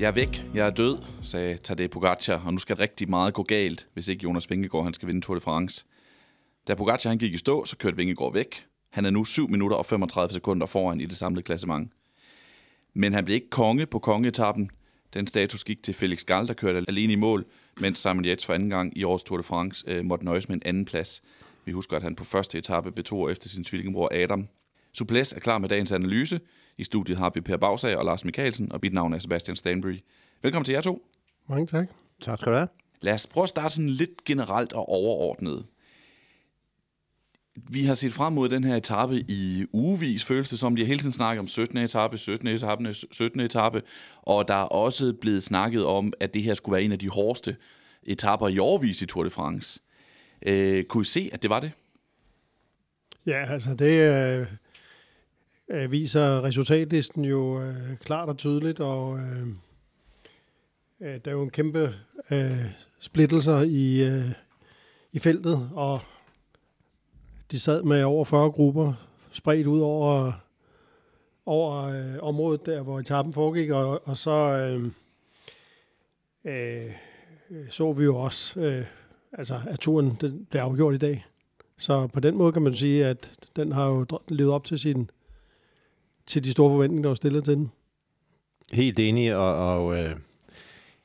Jeg er væk, jeg er død, sagde Tadej Pogacar, og nu skal det rigtig meget gå galt, hvis ikke Jonas Vingegaard han skal vinde Tour de France. Da Pogacar han gik i stå, så kørte Vingegaard væk. Han er nu 7 minutter og 35 sekunder foran i det samlede klassement. Men han blev ikke konge på kongeetappen. Den status gik til Felix Gall, der kørte alene i mål, mens Simon Yates for anden gang i årets Tour de France øh, måtte nøjes med en anden plads. Vi husker, at han på første etape betog efter sin tvillingebror Adam. Suples er klar med dagens analyse. I studiet har vi Per Bagsager og Lars Mikkelsen, og mit navn er Sebastian Stanbury. Velkommen til jer to. Mange tak. Tak skal du have. Lad os prøve at starte sådan lidt generelt og overordnet. Vi har set frem mod den her etape i ugevis, føles det som. De har hele tiden snakket om 17. etape, 17. etape, 17. etape, og der er også blevet snakket om, at det her skulle være en af de hårdeste etapper i årvis i Tour de France. Øh, kunne I se, at det var det? Ja, altså det øh, viser resultatlisten jo øh, klart og tydeligt, og øh, øh, der er jo en kæmpe øh, splittelser i, øh, i feltet, og de sad med over 40 grupper spredt ud over, over øh, området der, hvor etappen foregik, og, og så øh, øh, så vi jo også, øh, altså, at turen den blev afgjort i dag. Så på den måde kan man sige, at den har jo levet op til sin til de store forventninger, der var stillet til den. Helt enig, og, og øh,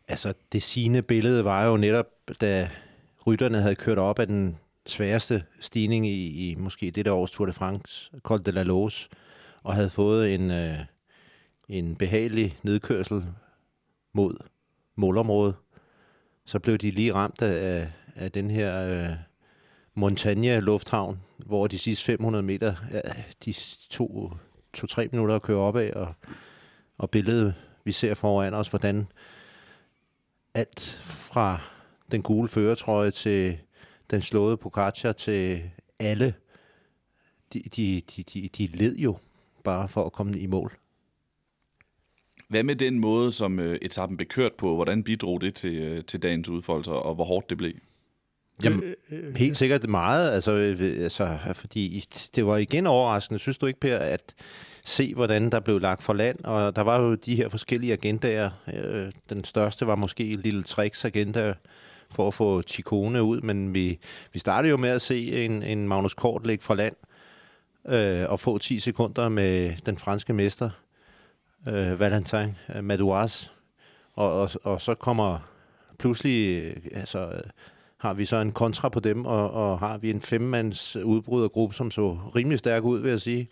altså det sigende billede var jo netop, da rytterne havde kørt op af den sværeste stigning i, i måske det der års Tour de France, Col de la Lose, og havde fået en, øh, en behagelig nedkørsel mod målområdet, så blev de lige ramt af, af den her øh, Montagne Lufthavn, hvor de sidste 500 meter, ja, de to, to-tre minutter at køre op af, og, og billedet, vi ser foran os, hvordan alt fra den gule føretrøje til den slåede Pogacar til alle, de, de, de, de, de led jo bare for at komme i mål. Hvad med den måde, som øh, etappen blev kørt på? Hvordan bidrog det til, øh, til dagens udfoldelser, og hvor hårdt det blev? Jamen, helt sikkert meget, altså, øh, altså, fordi det var igen overraskende. Synes du ikke, Per, at se, hvordan der blev lagt for land, og der var jo de her forskellige agendaer. Øh, den største var måske Lille Tricks agenda for at få Chikone ud, men vi, vi startede jo med at se en, en Magnus Kort lægge fra land øh, og få 10 sekunder med den franske mester, øh, Valentin Madouas, og, og, og så kommer pludselig, altså har vi så en kontra på dem, og, og har vi en femmands udbrydergruppe, som så rimelig stærk ud, vil jeg sige,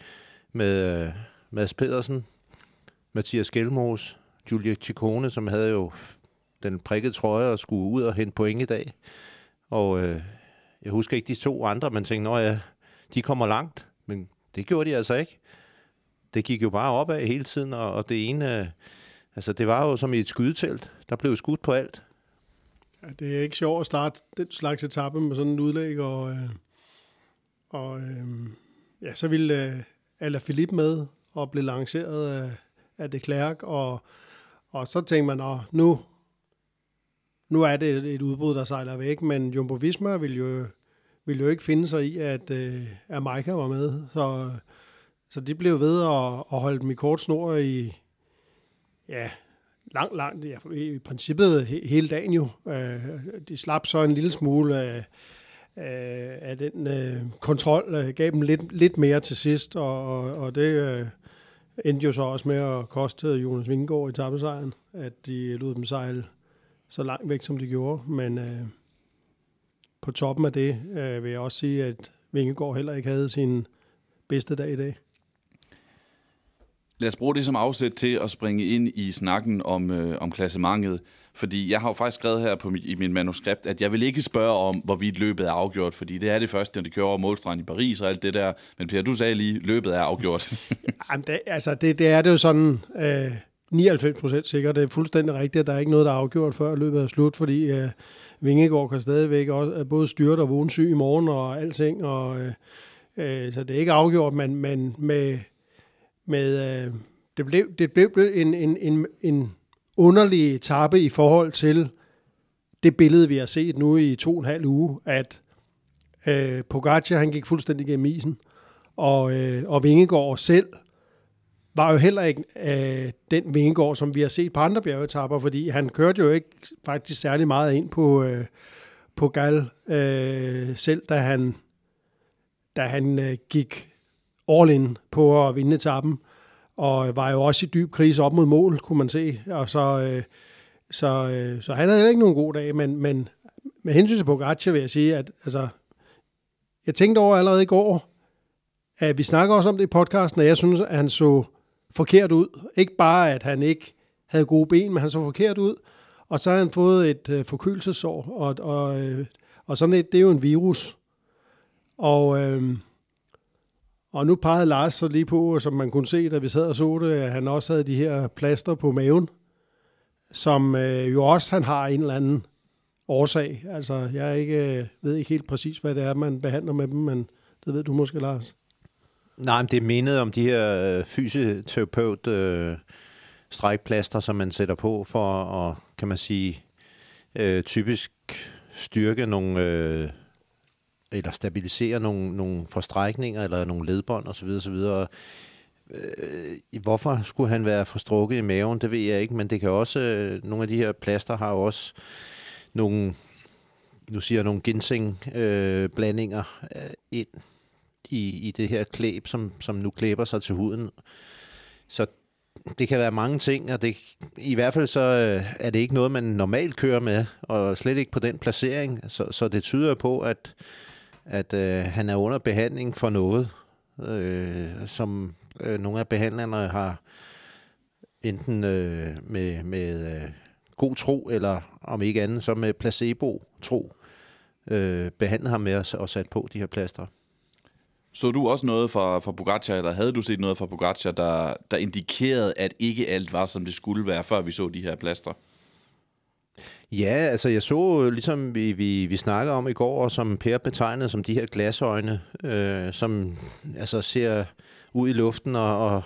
med øh, Mads Pedersen, Mathias Gjelmos, Julia Ciccone, som havde jo den prikkede trøje og skulle ud og hente point i dag. Og øh, jeg husker ikke de to andre, man tænkte, at ja, de kommer langt, men det gjorde de altså ikke. Det gik jo bare opad hele tiden, og, og det ene, øh, altså det var jo som i et skydetelt. Der blev skudt på alt. Ja, det er ikke sjovt at starte den slags etape med sådan en udlæg, og, øh, og øh, ja, så ville øh, Alaphilippe med og blev lanceret af, af de Klerk, og, og så tænkte man, at nu, nu er det et, et udbrud, der sejler væk, men Jumbo Visma ville jo, ville jo ikke finde sig i, at, øh, at Maika var med, så, så de blev ved at, at holde dem i kort snor i, ja, langt, langt, ja, i princippet he, hele dagen jo. Øh, de slap så en lille smule af, af, af den øh, kontrol, øh, gav dem lidt, lidt mere til sidst, og, og, og det øh, endte jo så også med at koste Jonas Vingegaard i tappesejren, at de lod dem sejle så langt væk, som de gjorde. Men øh, på toppen af det øh, vil jeg også sige, at Vingegaard heller ikke havde sin bedste dag i dag lad os bruge det som afsæt til at springe ind i snakken om, øh, om klassementet. Fordi jeg har jo faktisk skrevet her på mit, i min manuskript, at jeg vil ikke spørge om, hvorvidt løbet er afgjort, fordi det er det første, når de kører over målstregen i Paris og alt det der. Men Per, du sagde lige, løbet er afgjort. Jamen, det, altså, det, det er det jo sådan øh, 99 procent sikkert. Det er fuldstændig rigtigt, at der er ikke noget, der er afgjort, før løbet er slut, fordi øh, Vingegaard kan stadigvæk også, både styrte og vågne syg i morgen og alting. Og, øh, øh, så det er ikke afgjort, men, men med, med øh, det, blev, det blev en, en, en, en underlig etape i forhold til det billede, vi har set nu i to og en halv uge, at øh, Pogacar han gik fuldstændig gennem isen, og, øh, og Vingegaard selv var jo heller ikke øh, den Vingegaard, som vi har set på andre bjergetapper, fordi han kørte jo ikke faktisk særlig meget ind på, øh, på Gal øh, selv, da han, da han øh, gik all in på at vinde etappen og var jo også i dyb krise op mod mål, kunne man se. Og så, øh, så, øh, så han havde ikke nogen god dag, men, men med hensyn til Pogacar vil jeg sige, at altså, jeg tænkte over allerede i går, at vi snakker også om det i podcasten, at jeg synes, at han så forkert ud. Ikke bare, at han ikke havde gode ben, men han så forkert ud. Og så har han fået et øh, forkølelsesår, og, og, øh, og sådan et, det er jo en virus. Og, øh, og nu pegede Lars så lige på, som man kunne se, da vi sad og så det, at han også havde de her plaster på maven, som øh, jo også han har en eller anden årsag. Altså, jeg ikke, øh, ved ikke helt præcis, hvad det er, man behandler med dem, men det ved du måske, Lars. Nej, men det er mindet om de her øh, fysioterapeut øh, strækplaster, som man sætter på for at, kan man sige, øh, typisk styrke nogle øh, eller stabilisere nogle, nogle forstrækninger eller nogle ledbånd osv. osv. Øh, hvorfor skulle han være forstrukket i maven, det ved jeg ikke, men det kan også, øh, nogle af de her plaster har jo også nogle, nu siger jeg nogle ginseng-blandinger øh, øh, ind i, i det her klæb, som, som nu klæber sig til huden. Så det kan være mange ting, og det, i hvert fald så øh, er det ikke noget, man normalt kører med, og slet ikke på den placering. Så, så det tyder på, at at øh, han er under behandling for noget, øh, som øh, nogle af behandlerne har enten øh, med, med øh, god tro, eller om ikke andet, så med placebo-tro, øh, behandlet ham med og, og sat på de her plaster. Så du også noget fra, fra Pogacar, eller havde du set noget fra Pogacar, der, der indikerede, at ikke alt var, som det skulle være, før vi så de her plaster? Ja, altså jeg så, øh, ligesom vi, vi, vi snakkede om i går, og som Per betegnede som de her glasøjne, øh, som altså ser ud i luften og, og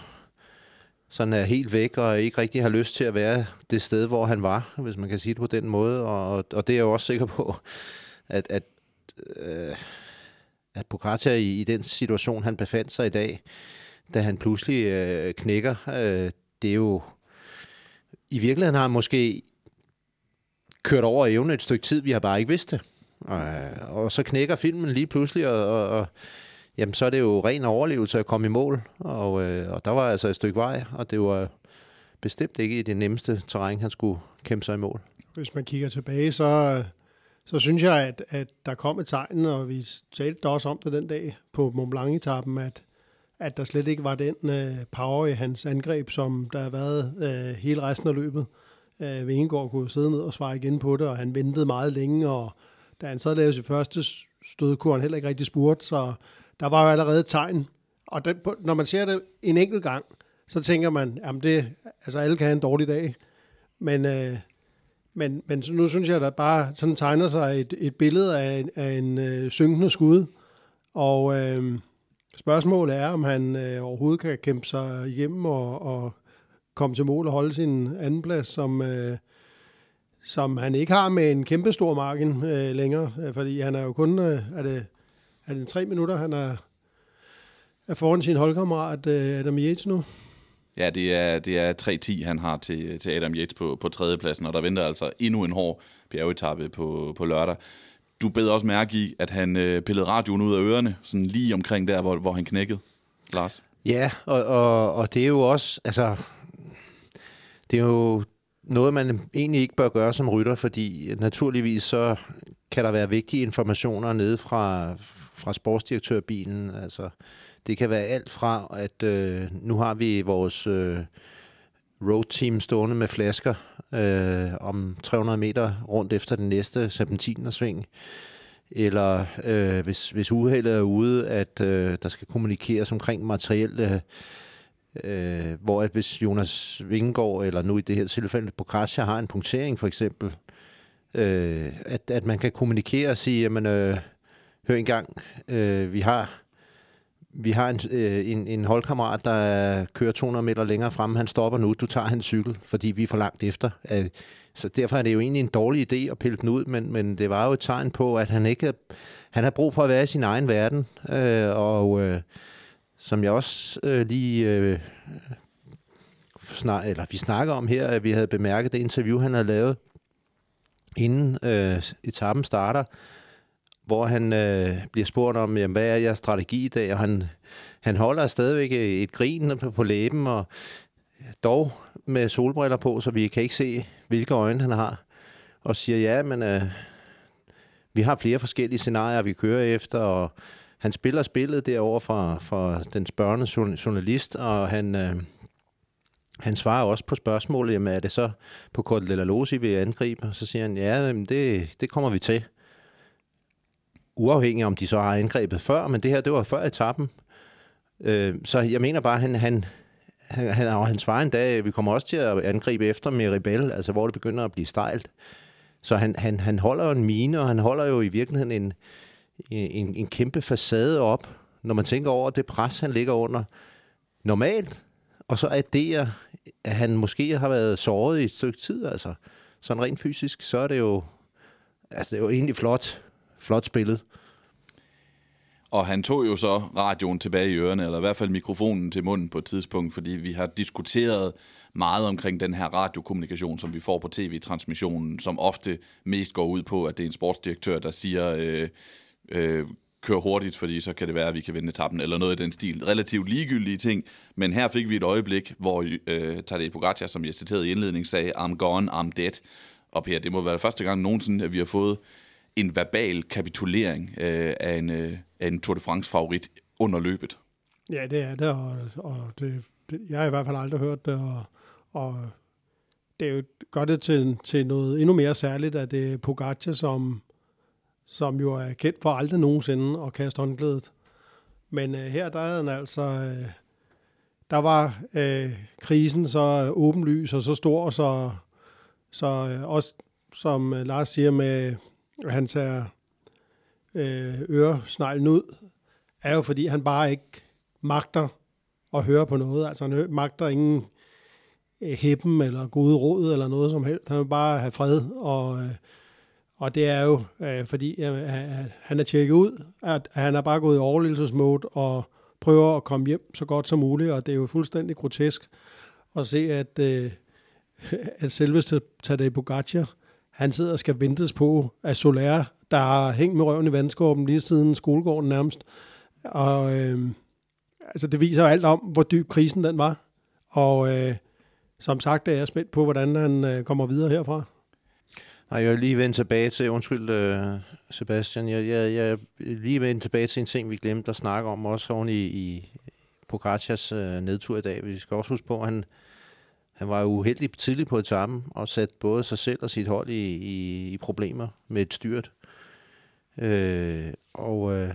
sådan er helt væk og ikke rigtig har lyst til at være det sted, hvor han var, hvis man kan sige det på den måde. Og, og det er jeg også sikker på, at, at, øh, at Pogacar i, i den situation, han befandt sig i dag, da han pludselig øh, knækker, øh, det er jo... I virkeligheden har han måske kørt over evne et stykke tid, vi har bare ikke vidst det. Og, og så knækker filmen lige pludselig, og, og, og jamen, så er det jo ren overlevelse at komme i mål. Og, øh, og der var altså et stykke vej, og det var bestemt ikke i det nemmeste terræn, han skulle kæmpe sig i mål. Hvis man kigger tilbage, så, så synes jeg, at, at der kom et tegn, og vi talte også om det den dag på Mont Blanc-etappen, at, at der slet ikke var den øh, power i hans angreb, som der har været øh, hele resten af løbet. Øh, Øh, Vingegaard kunne sidde ned og svare igen på det, og han ventede meget længe, og da han så lavede sit første stød, kunne han heller ikke rigtig spurgt, så der var jo allerede et tegn. Og den, når man ser det en enkelt gang, så tænker man, jamen det, altså alle kan have en dårlig dag, men, øh, men, men nu synes jeg, at der bare sådan tegner sig et, et billede af en, af en øh, synkende skud, og øh, spørgsmålet er, om han øh, overhovedet kan kæmpe sig hjem og, og komme til mål og holde sin anden plads, som, øh, som han ikke har med en kæmpe stor margin øh, længere, øh, fordi han er jo kun, øh, er, det, er det tre minutter, han er, er foran sin holdkammerat øh, Adam Yates nu? Ja, det er, det er 3-10, han har til, til Adam Yates på, på tredjepladsen, og der venter altså endnu en hård bjergetappe på, på lørdag. Du bed også mærke i, at han øh, pillede radioen ud af ørerne, sådan lige omkring der, hvor, hvor han knækkede, Lars. Ja, og, og, og det er jo også, altså, det er jo noget, man egentlig ikke bør gøre som rytter, fordi naturligvis så kan der være vigtige informationer nede fra, fra sportsdirektørbilen. Altså, det kan være alt fra, at øh, nu har vi vores øh, road team stående med flasker øh, om 300 meter rundt efter den næste serpentinersving, eller øh, hvis, hvis uheldet er ude, at øh, der skal kommunikeres omkring materielle øh, Øh, hvor at hvis Jonas Vingegaard, eller nu i det her tilfælde Bocaccia, har en punktering for eksempel, øh, at, at man kan kommunikere og sige, jamen, øh, hør engang, øh, vi har vi har en, øh, en, en holdkammerat, der kører 200 meter længere frem. Han stopper nu. Du tager hans cykel, fordi vi er for langt efter. Øh, så derfor er det jo egentlig en dårlig idé at pille den ud, men, men det var jo et tegn på, at han ikke han har brug for at være i sin egen verden. Øh, og øh, som jeg også øh, lige øh, snak, eller vi snakker om her, at vi havde bemærket det interview, han havde lavet inden øh, etappen starter, hvor han øh, bliver spurgt om, jamen, hvad er jeres strategi i dag, og han, han holder stadigvæk øh, et grin på, på læben, og dog med solbriller på, så vi kan ikke se, hvilke øjne han har, og siger, ja, men øh, vi har flere forskellige scenarier, vi kører efter, og han spiller spillet derovre fra, fra den spørgende journalist, og han, øh, han svarer også på spørgsmålet, jamen er det så på Kort de Losi, vi angriber? Så siger han, ja, det, det kommer vi til. Uafhængig om de så har angrebet før, men det her, det var før etappen. Øh, så jeg mener bare, han, han, han, han, han svarer en dag, vi kommer også til at angribe efter med Rebel, altså hvor det begynder at blive stejlt. Så han, han, han holder jo en mine, og han holder jo i virkeligheden en, en, en kæmpe facade op, når man tænker over det pres, han ligger under normalt, og så adderer, at han måske har været såret i et stykke tid, altså sådan rent fysisk, så er det jo, altså det er jo egentlig flot, flot spillet. Og han tog jo så radioen tilbage i ørerne, eller i hvert fald mikrofonen til munden på et tidspunkt, fordi vi har diskuteret meget omkring den her radiokommunikation, som vi får på tv-transmissionen, som ofte mest går ud på, at det er en sportsdirektør, der siger, øh, øh, køre hurtigt, fordi så kan det være, at vi kan vinde etappen, eller noget i den stil. Relativt ligegyldige ting, men her fik vi et øjeblik, hvor øh, Tadej Pogacar, som jeg citerede i indledningen, sagde, I'm gone, I'm dead. Og Per, det må være første gang nogensinde, at vi har fået en verbal kapitulering øh, af, en, øh, af en Tour de France-favorit under løbet. Ja, det er det, og, og det, det, jeg har i hvert fald aldrig hørt det, og, og det er jo godt det til, til noget endnu mere særligt, at det er Pogacar, som som jo er kendt for aldrig nogensinde at kaste håndklædet. Men øh, her der havde han altså, øh, der var øh, krisen så åbenlys og så stor, så, så øh, også som øh, Lars siger med, at han tager øh, øresneglen ud, er jo fordi han bare ikke magter at høre på noget. Altså han magter ingen øh, hæppen eller gode råd eller noget som helst. Han vil bare have fred og øh, og det er jo, øh, fordi øh, han er tjekket ud, at han er bare gået i overlevelsesmode og prøver at komme hjem så godt som muligt, og det er jo fuldstændig grotesk at se, at, øh, at selveste Tadej Pogacar, han sidder og skal ventes på af Soler, der har hængt med røven i vandskorben lige siden skolegården nærmest. Og øh, altså det viser jo alt om, hvor dyb krisen den var. Og øh, som sagt er jeg spændt på, hvordan han øh, kommer videre herfra. Nej, jeg vil lige vende tilbage til, undskyld øh, Sebastian, jeg, jeg, jeg lige vende tilbage til en ting, vi glemte at snakke om, også oven i, i Pogacars øh, nedtur i dag. Vi skal også huske på, at han, han var uheldig tidligt på etappen og satte både sig selv og sit hold i, i, i problemer med et styrt. Øh, og øh,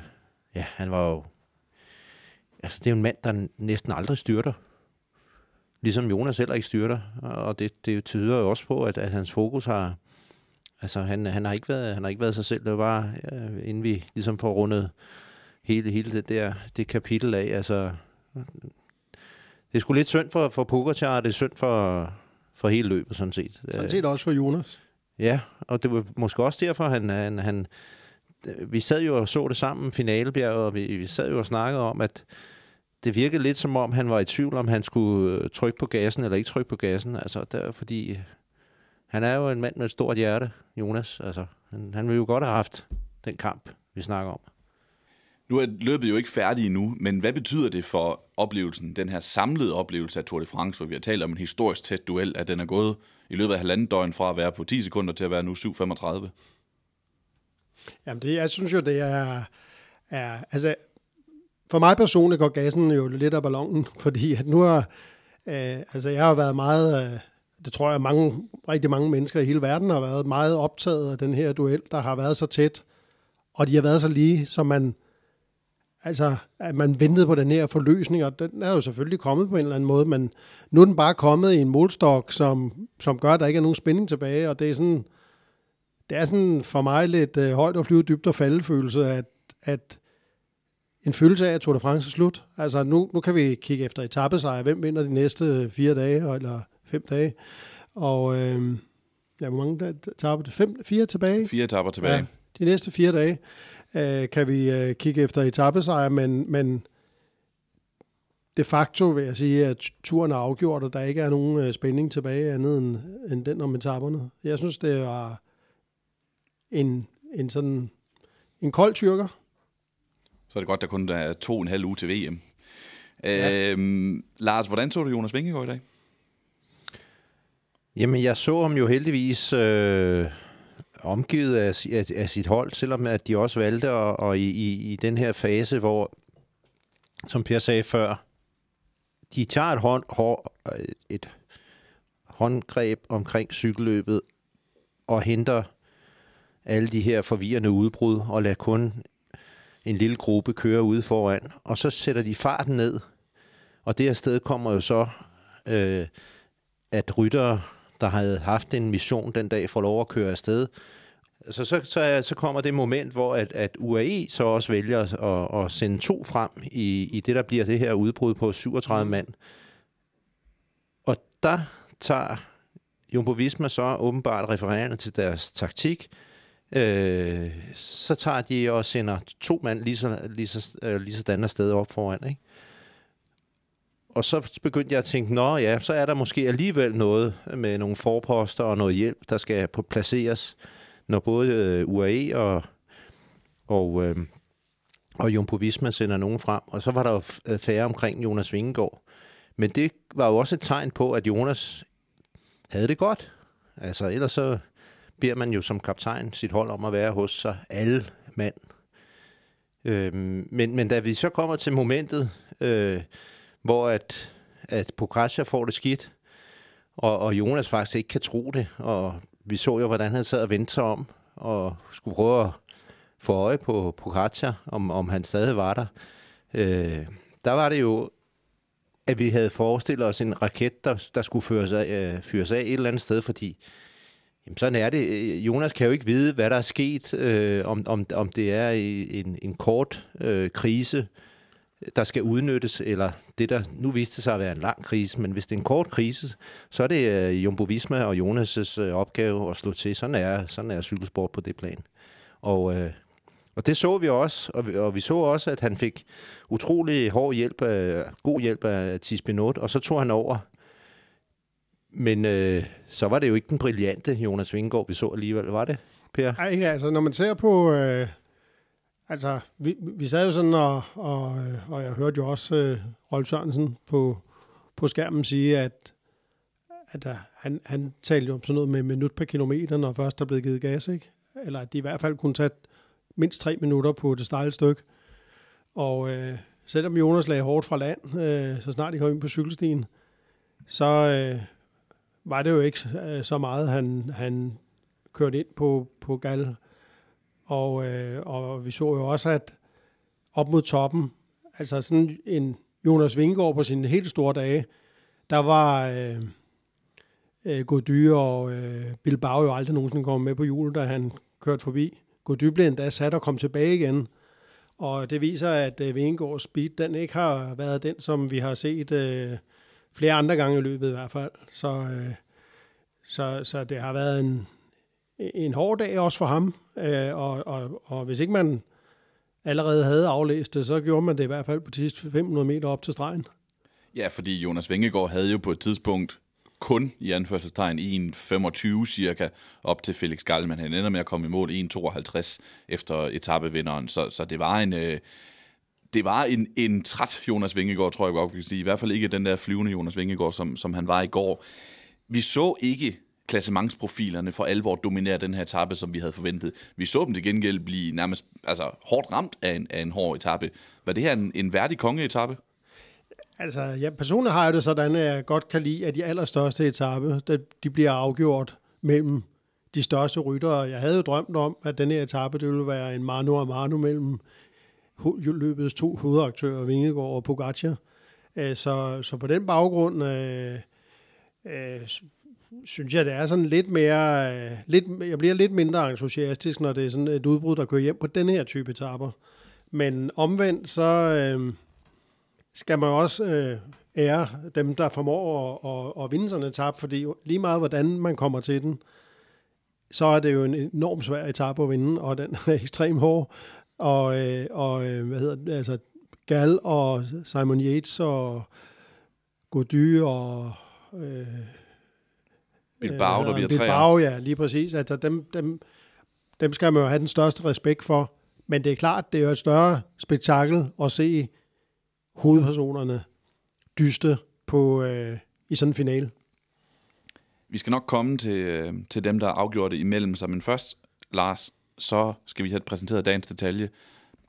ja, han var jo... Altså, det er jo en mand, der næsten aldrig styrter. Ligesom Jonas heller ikke styrter. Og det, det tyder jo også på, at, at hans fokus har, Altså, han, han, har ikke været, han har ikke været sig selv. Det var bare, ja, inden vi ligesom får rundet hele, hele det der det kapitel af. Altså, det er sgu lidt synd for, for Pogacar, og det er synd for, for hele løbet, sådan set. Sådan set også for Jonas. Ja, og det var måske også derfor, han, han, han vi sad jo og så det sammen, finalebjerget, og vi, vi sad jo og snakkede om, at det virkede lidt som om, han var i tvivl om, han skulle trykke på gassen eller ikke trykke på gassen. Altså, der, fordi han er jo en mand med et stort hjerte, Jonas. Altså, han, han vil jo godt have haft den kamp, vi snakker om. Nu er løbet jo ikke færdigt endnu, men hvad betyder det for oplevelsen, den her samlede oplevelse af Tour de France, hvor vi har talt om en historisk tæt duel, at den er gået i løbet af halvanden døgn fra at være på 10 sekunder til at være nu 7.35? Jamen, det, jeg synes jo, det er, er altså, for mig personligt går gassen jo lidt af ballonen, fordi at nu har, øh, altså jeg har været meget, øh, det tror jeg mange, rigtig mange mennesker i hele verden har været meget optaget af den her duel, der har været så tæt, og de har været så lige, som man, altså, at man ventede på den her forløsning, og den er jo selvfølgelig kommet på en eller anden måde, men nu er den bare kommet i en målstok, som, som gør, at der ikke er nogen spænding tilbage, og det er sådan, det er sådan for mig lidt øh, højt og flyve dybt og falde følelse, at, at en følelse af, at Tour de France er slut. Altså nu, nu kan vi kigge efter etappesejr. Hvem vinder de næste fire dage, eller fem dage? Og øh, ja, hvor mange etaper? Fem, fire tilbage? Fire etapper tilbage. Ja, de næste fire dage øh, kan vi øh, kigge efter etappesejr, men, men de facto vil jeg sige, at turen er afgjort, og der ikke er nogen øh, spænding tilbage andet end, end den om etapperne. Jeg synes, det var en, en sådan en kold tyrker, så er det godt, der kun er to og en halv uge til VM. Ja. Øhm, Lars, hvordan så du Jonas Vingegaard i dag? Jamen, jeg så ham jo heldigvis øh, omgivet af, af, af sit hold, selvom at de også valgte at, og i, i, i den her fase, hvor, som Per sagde før, de tager et, hånd, hår, øh, et håndgreb omkring cykelløbet og henter alle de her forvirrende udbrud og lader kun en lille gruppe køre ude foran, og så sætter de farten ned. Og det sted kommer jo så, øh, at ryttere, der havde haft en mission den dag, får lov at køre afsted. Så, så, så, så kommer det moment, hvor at, at UAE så også vælger at, at sende to frem i, i det, der bliver det her udbrud på 37 mand. Og der tager Jumbo Visma så åbenbart refererende til deres taktik, øh, så tager de og sender to mand lige, så, lige, så, øh, lige så afsted op foran, ikke? Og så begyndte jeg at tænke, nå ja, så er der måske alligevel noget med nogle forposter og noget hjælp, der skal på placeres, når både øh, UAE og, og, øh, og Jumbo Visma sender nogen frem. Og så var der jo færre omkring Jonas Vingegaard. Men det var jo også et tegn på, at Jonas havde det godt. Altså ellers så beder man jo som kaptajn sit hold om at være hos sig alle mand. Øh, men, men da vi så kommer til momentet, øh, hvor at, at Pokrasja får det skidt, og, og Jonas faktisk ikke kan tro det, og vi så jo, hvordan han sad og vendte sig om, og skulle prøve at få øje på Pokrasja, om, om han stadig var der. Øh, der var det jo, at vi havde forestillet os en raket, der, der skulle fyres af, øh, fyres af et eller andet sted, fordi Jamen sådan er det. Øh, Jonas kan jo ikke vide, hvad der er sket, øh, om, om, om det er en, en kort øh, krise, der skal udnyttes, eller det, der nu viste sig at være en lang krise. Men hvis det er en kort krise, så er det øh, Jumbo Visma og Jonas' øh, opgave at slå til. Sådan er, sådan er cykelsport på det plan. Og, øh, og det så vi også, og vi, og vi så også, at han fik utrolig hård hjælp, af, god hjælp af Tisbinot, og så tog han over men øh, så var det jo ikke den brillante Jonas Vingegaard, vi så alligevel, var det, Per? Nej, altså, når man ser på... Øh, altså, vi, vi sad jo sådan, og, og, og jeg hørte jo også øh, Rolf Sørensen på, på skærmen sige, at, at der, han, han talte jo om sådan noget med minut per kilometer, når først der blev givet gas, ikke? Eller at de i hvert fald kunne tage mindst tre minutter på det stejle stykke. Og øh, selvom Jonas lagde hårdt fra land, øh, så snart de kom ind på cykelstien, så, øh, var det jo ikke øh, så meget, han, han kørte ind på, på Gal. Og, øh, og vi så jo også, at op mod toppen, altså sådan en Jonas Vingegaard på sine helt store dage, der var øh, øh, Gody og øh, Bilbao jo aldrig nogensinde kommet med på jul, da han kørte forbi. Gody blev endda sat og kom tilbage igen. Og det viser, at øh, Vingegaards speed, den ikke har været den, som vi har set øh, flere andre gange i løbet i hvert fald. Så, øh, så, så det har været en, en hård dag også for ham. Øh, og, og, og hvis ikke man allerede havde aflæst det, så gjorde man det i hvert fald på de sidste 500 meter op til stregen. Ja, fordi Jonas Vingegaard havde jo på et tidspunkt kun i anførselstegn 1.25 cirka op til Felix Gall, men han ender med at komme i mål 1.52 efter etappevinderen, så, så det var en... Øh, det var en, en træt Jonas Vingegaard, tror jeg godt, kan sige. I hvert fald ikke den der flyvende Jonas Vingegaard, som, som han var i går. Vi så ikke klassementsprofilerne for alvor dominerer den her etape, som vi havde forventet. Vi så dem til gengæld blive nærmest altså, hårdt ramt af en, af en hård etape. Var det her en, en værdig kongeetappe? Altså, ja, personligt har jeg det sådan, at jeg godt kan lide, at de allerstørste etape, de bliver afgjort mellem de største ryttere. Jeg havde jo drømt om, at den her etape, det ville være en mano a mano mellem løbets to hovedaktører, Vingegaard og Pogacar. Øh, så, så på den baggrund øh, øh, synes jeg, det er sådan lidt mere, øh, lidt, jeg bliver lidt mindre entusiastisk, når det er sådan et udbrud, der kører hjem på den her type etapper. Men omvendt, så øh, skal man også øh, ære dem, der formår at, at, at vinde sådan en etape, fordi lige meget hvordan man kommer til den, så er det jo en enorm svær etape at vinde, og den er ekstremt hård. Og, øh, og øh, hvad hedder det, altså Gal og Simon Yates og Gody og øh, Bilbao, der bliver Bilbao, ja, lige præcis. Altså, dem, dem, dem skal man jo have den største respekt for. Men det er klart, det er jo et større spektakel at se hovedpersonerne dyste på, øh, i sådan en finale. Vi skal nok komme til, øh, til dem, der har afgjort det imellem sig. Men først, Lars, så skal vi have præsenteret dagens detalje.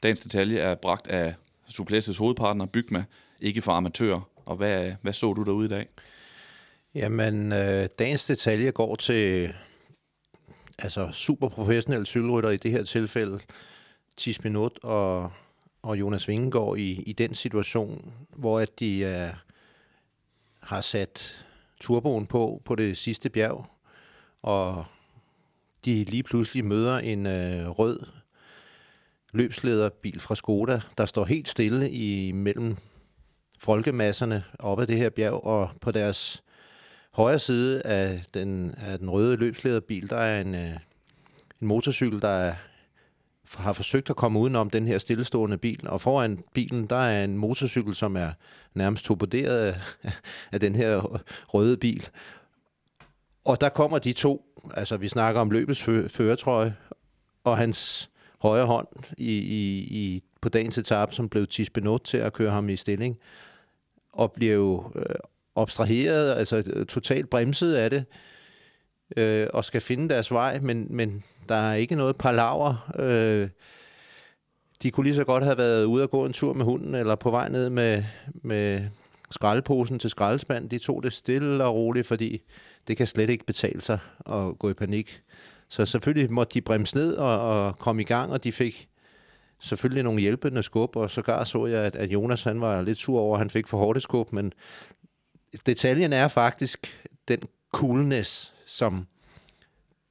Dagens detalje er bragt af Suplesses hovedpartner, Bygma, ikke for amatører. Og hvad, hvad så du derude i dag? Jamen, øh, dagens detalje går til altså super professionelle cykelrytter i det her tilfælde, Tis Minut og, og Jonas Vingegaard i, i den situation, hvor at de øh, har sat turboen på på det sidste bjerg, og de lige pludselig møder en øh, rød løbslederbil fra Skoda, der står helt stille i mellem folkemasserne op ad det her bjerg, og på deres højre side af den, af den røde løbslederbil, der er en, øh, en motorcykel, der er, har forsøgt at komme udenom den her stillestående bil, og foran bilen, der er en motorcykel, som er nærmest torpederet af, af den her røde bil. Og der kommer de to, altså vi snakker om løbets føretrøje, og hans højre hånd i, i, i, på dagens etape, som blev Tisbenot til at køre ham i stilling, og bliver jo øh, abstraheret, altså øh, totalt bremset af det, øh, og skal finde deres vej, men, men der er ikke noget palaver. Øh, de kunne lige så godt have været ude og gå en tur med hunden, eller på vej ned med, med skraldeposen til skraldespanden. De tog det stille og roligt, fordi det kan slet ikke betale sig at gå i panik. Så selvfølgelig måtte de bremse ned og, og komme i gang, og de fik selvfølgelig nogle hjælpende skub, og sågar så jeg, at, at Jonas han var lidt sur over, at han fik for hårdt skub, men detaljen er faktisk den coolness, som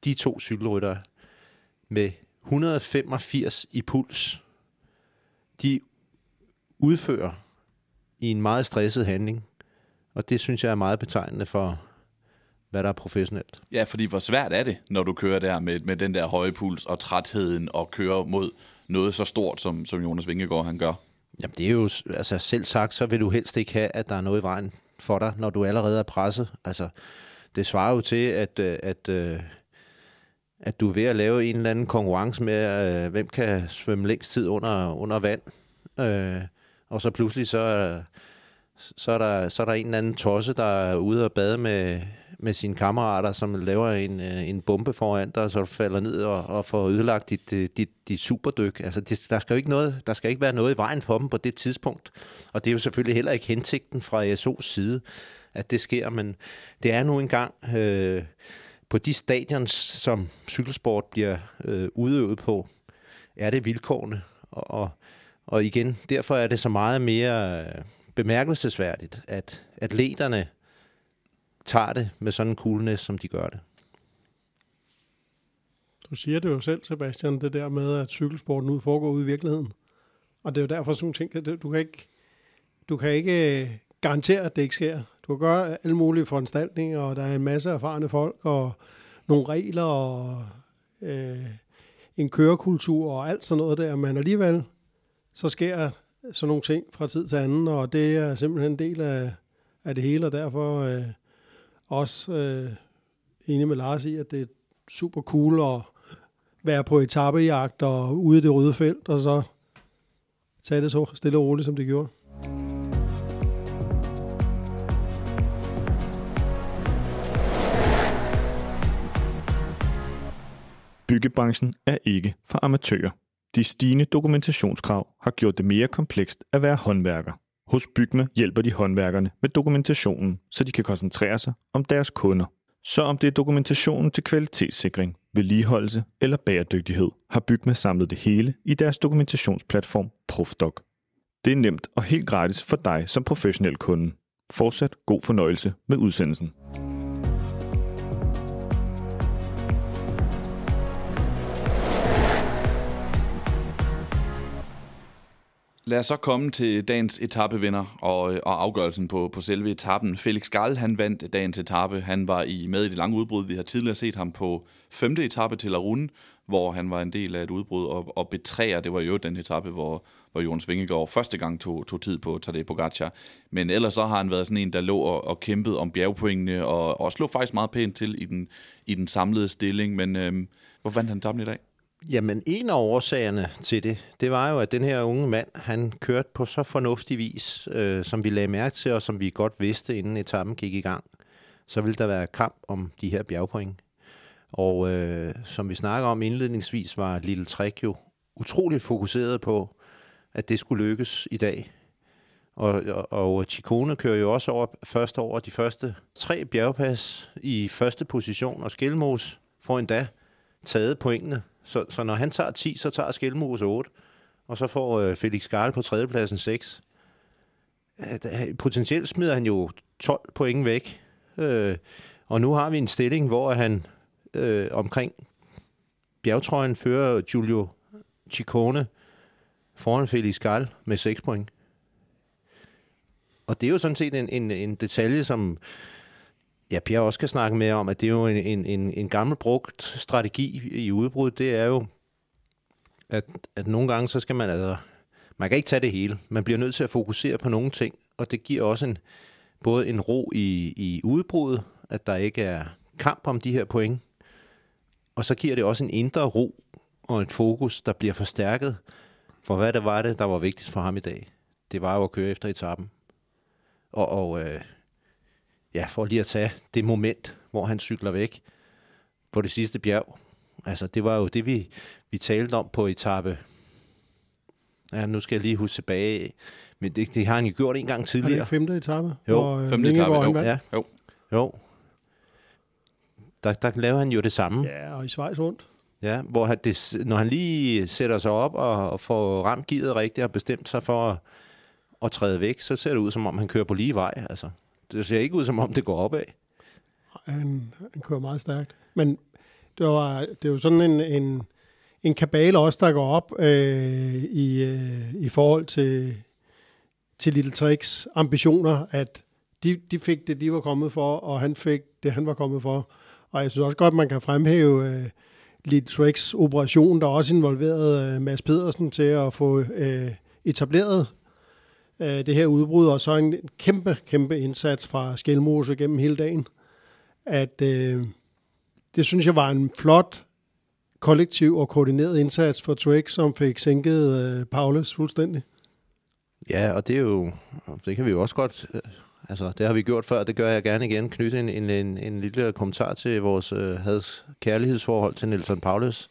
de to cykelrytter med 185 i puls, de udfører i en meget stresset handling. Og det synes jeg er meget betegnende for, hvad der er professionelt. Ja, fordi hvor svært er det, når du kører der med, med den der høje puls og trætheden og kører mod noget så stort, som, som Jonas Vingegaard han gør? Jamen det er jo, altså selv sagt, så vil du helst ikke have, at der er noget i vejen for dig, når du allerede er presset. Altså, det svarer jo til, at, øh, at, at, at du er ved at lave en eller anden konkurrence med, øh, hvem kan svømme længst tid under, under vand. og så pludselig så, så, er der, så er der en eller anden tosse, der er ude og bade med, med sine kammerater, som laver en, øh, en bombe foran dig, så du falder ned og, og får ødelagt dit, øh, dit, dit superdyk. Altså, det, der, skal jo ikke noget, der skal ikke være noget i vejen for dem på det tidspunkt. Og det er jo selvfølgelig heller ikke hensigten fra ESO's side, at det sker, men det er nu engang øh, på de stadions, som cykelsport bliver øh, udøvet på, er det vilkårene. Og, og, og igen, derfor er det så meget mere øh, bemærkelsesværdigt, at atleterne tager det med sådan en coolness, som de gør det. Du siger det jo selv, Sebastian, det der med, at cykelsporten ud foregår ude i virkeligheden. Og det er jo derfor sådan ting, du kan ikke, du kan ikke øh, garantere, at det ikke sker. Du kan gøre alle mulige foranstaltninger, og der er en masse erfarne folk, og nogle regler, og øh, en kørekultur, og alt sådan noget der. Men alligevel, så sker sådan nogle ting fra tid til anden, og det er simpelthen en del af, af det hele, og derfor øh, også øh, enig med Lars i, at det er super cool at være på etappejagt og ude i det røde felt, og så tage det så stille og roligt, som det gjorde. Byggebranchen er ikke for amatører. De stigende dokumentationskrav har gjort det mere komplekst at være håndværker. Hos Bygme hjælper de håndværkerne med dokumentationen, så de kan koncentrere sig om deres kunder. Så om det er dokumentationen til kvalitetssikring, vedligeholdelse eller bæredygtighed, har Bygme samlet det hele i deres dokumentationsplatform Profdoc. Det er nemt og helt gratis for dig som professionel kunde. Fortsat god fornøjelse med udsendelsen. Lad os så komme til dagens etapevinder og, og afgørelsen på, på selve etappen. Felix Gall, han vandt dagens etape. Han var i med i det lange udbrud. Vi har tidligere set ham på femte etape til Larun, hvor han var en del af et udbrud. Og, og betræer, det var jo den etape, hvor, hvor Jonas Vingegaard første gang tog, tog tid på Tadej Pogacar. Men ellers så har han været sådan en, der lå og, og kæmpede om bjergpoengene, og, og slog faktisk meget pænt til i den, i den samlede stilling. Men øhm, hvor vandt han etappen i dag? Jamen, en af årsagerne til det, det var jo, at den her unge mand, han kørte på så fornuftig vis, øh, som vi lagde mærke til, og som vi godt vidste, inden etappen gik i gang. Så ville der være kamp om de her bjergpoint. Og øh, som vi snakker om indledningsvis, var Lille Trek jo utroligt fokuseret på, at det skulle lykkes i dag. Og, og, og Chikone kører jo også over, først over de første tre bjergpas i første position, og Skelmos får endda taget pointene så, så når han tager 10, så tager Skelmose 8. Og så får øh, Felix Garl på tredjepladsen 6. Øh, potentielt smider han jo 12 point væk. Øh, og nu har vi en stilling, hvor han øh, omkring bjergtrøjen fører Giulio Ciccone foran Felix Garl med 6 point. Og det er jo sådan set en, en, en detalje, som Ja, Pierre også kan snakke mere om, at det er jo en, en, en gammel brugt strategi i udbrud. Det er jo, at, at nogle gange så skal man altså... Man kan ikke tage det hele. Man bliver nødt til at fokusere på nogle ting, og det giver også en, både en ro i, i udbruddet, at der ikke er kamp om de her point, og så giver det også en indre ro og et fokus, der bliver forstærket for hvad det var det, der var vigtigst for ham i dag. Det var jo at køre efter etappen. Og, og øh, ja, for lige at tage det moment, hvor han cykler væk på det sidste bjerg. Altså, det var jo det, vi, vi talte om på etape. Ja, nu skal jeg lige huske tilbage. Men det, det har han jo gjort en gang tidligere. Er det femte etape? Jo, hvor, øh, femte etape, jo. Ja. jo. Jo. Der, der laver han jo det samme. Ja, og i Schweiz rundt. Ja, hvor han det, når han lige sætter sig op og, og får ramt givet rigtigt og bestemt sig for at, at træde væk, så ser det ud, som om han kører på lige vej. Altså det ser ikke ud, som om det går opad. Han, han kører meget stærkt. Men det, var, det er jo sådan en, en, en kabale også, der går op øh, i, øh, i forhold til, til Little Tricks ambitioner, at de, de fik det, de var kommet for, og han fik det, han var kommet for. Og jeg synes også godt, man kan fremhæve øh, Little Tricks operation, der også involverede øh, Mads Pedersen til at få øh, etableret øh, det her udbrud, og så en kæmpe, kæmpe indsats fra Skelmose gennem hele dagen. At øh, det synes jeg var en flot kollektiv og koordineret indsats for Trek, som fik sænket øh, Paulus fuldstændig. Ja, og det er jo, det kan vi jo også godt, øh, altså det har vi gjort før, det gør jeg gerne igen, knytte en, en, en, en lille kommentar til vores øh, hads kærlighedsforhold til Nelson Paulus.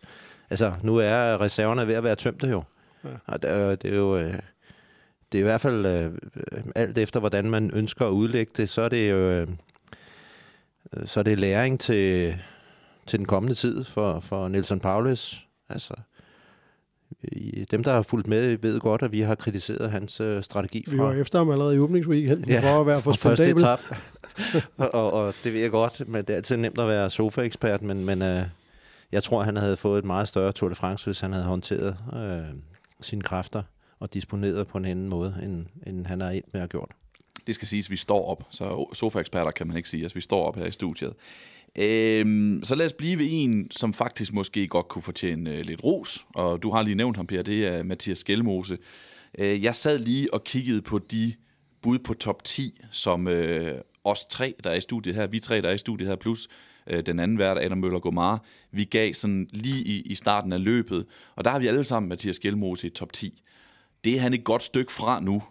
Altså, nu er reserverne ved at være tømte jo. Ja. Og det, det er jo, øh, det er i hvert fald øh, alt efter, hvordan man ønsker at udlægge det, så er det jo øh, så er det læring til, til den kommende tid for, for Nelson Paulus. Altså, dem, der har fulgt med, ved godt, at vi har kritiseret hans øh, strategi. Fra, vi var efter ham allerede i åbningsweekenden ja, for at være for spandabel. og, og, og det ved jeg godt, men det er altid nemt at være sofa-ekspert, men, men øh, jeg tror, han havde fået et meget større Tour de France, hvis han havde håndteret øh, sine kræfter og disponeret på en anden måde, end, end han har ind med at gjort. Det skal siges, at vi står op, så sofaeksperter kan man ikke sige, at altså, vi står op her i studiet. Øhm, så lad os blive ved en, som faktisk måske godt kunne fortjene øh, lidt ros, og du har lige nævnt ham, Per, det er Mathias Skelmose. Øh, jeg sad lige og kiggede på de bud på top 10, som øh, os tre, der er i studiet her, vi tre, der er i studiet her, plus øh, den anden vært, Adam Møller Gomar, vi gav sådan lige i, i starten af løbet, og der har vi alle sammen Mathias Skelmose i top 10 det er han et godt stykke fra nu.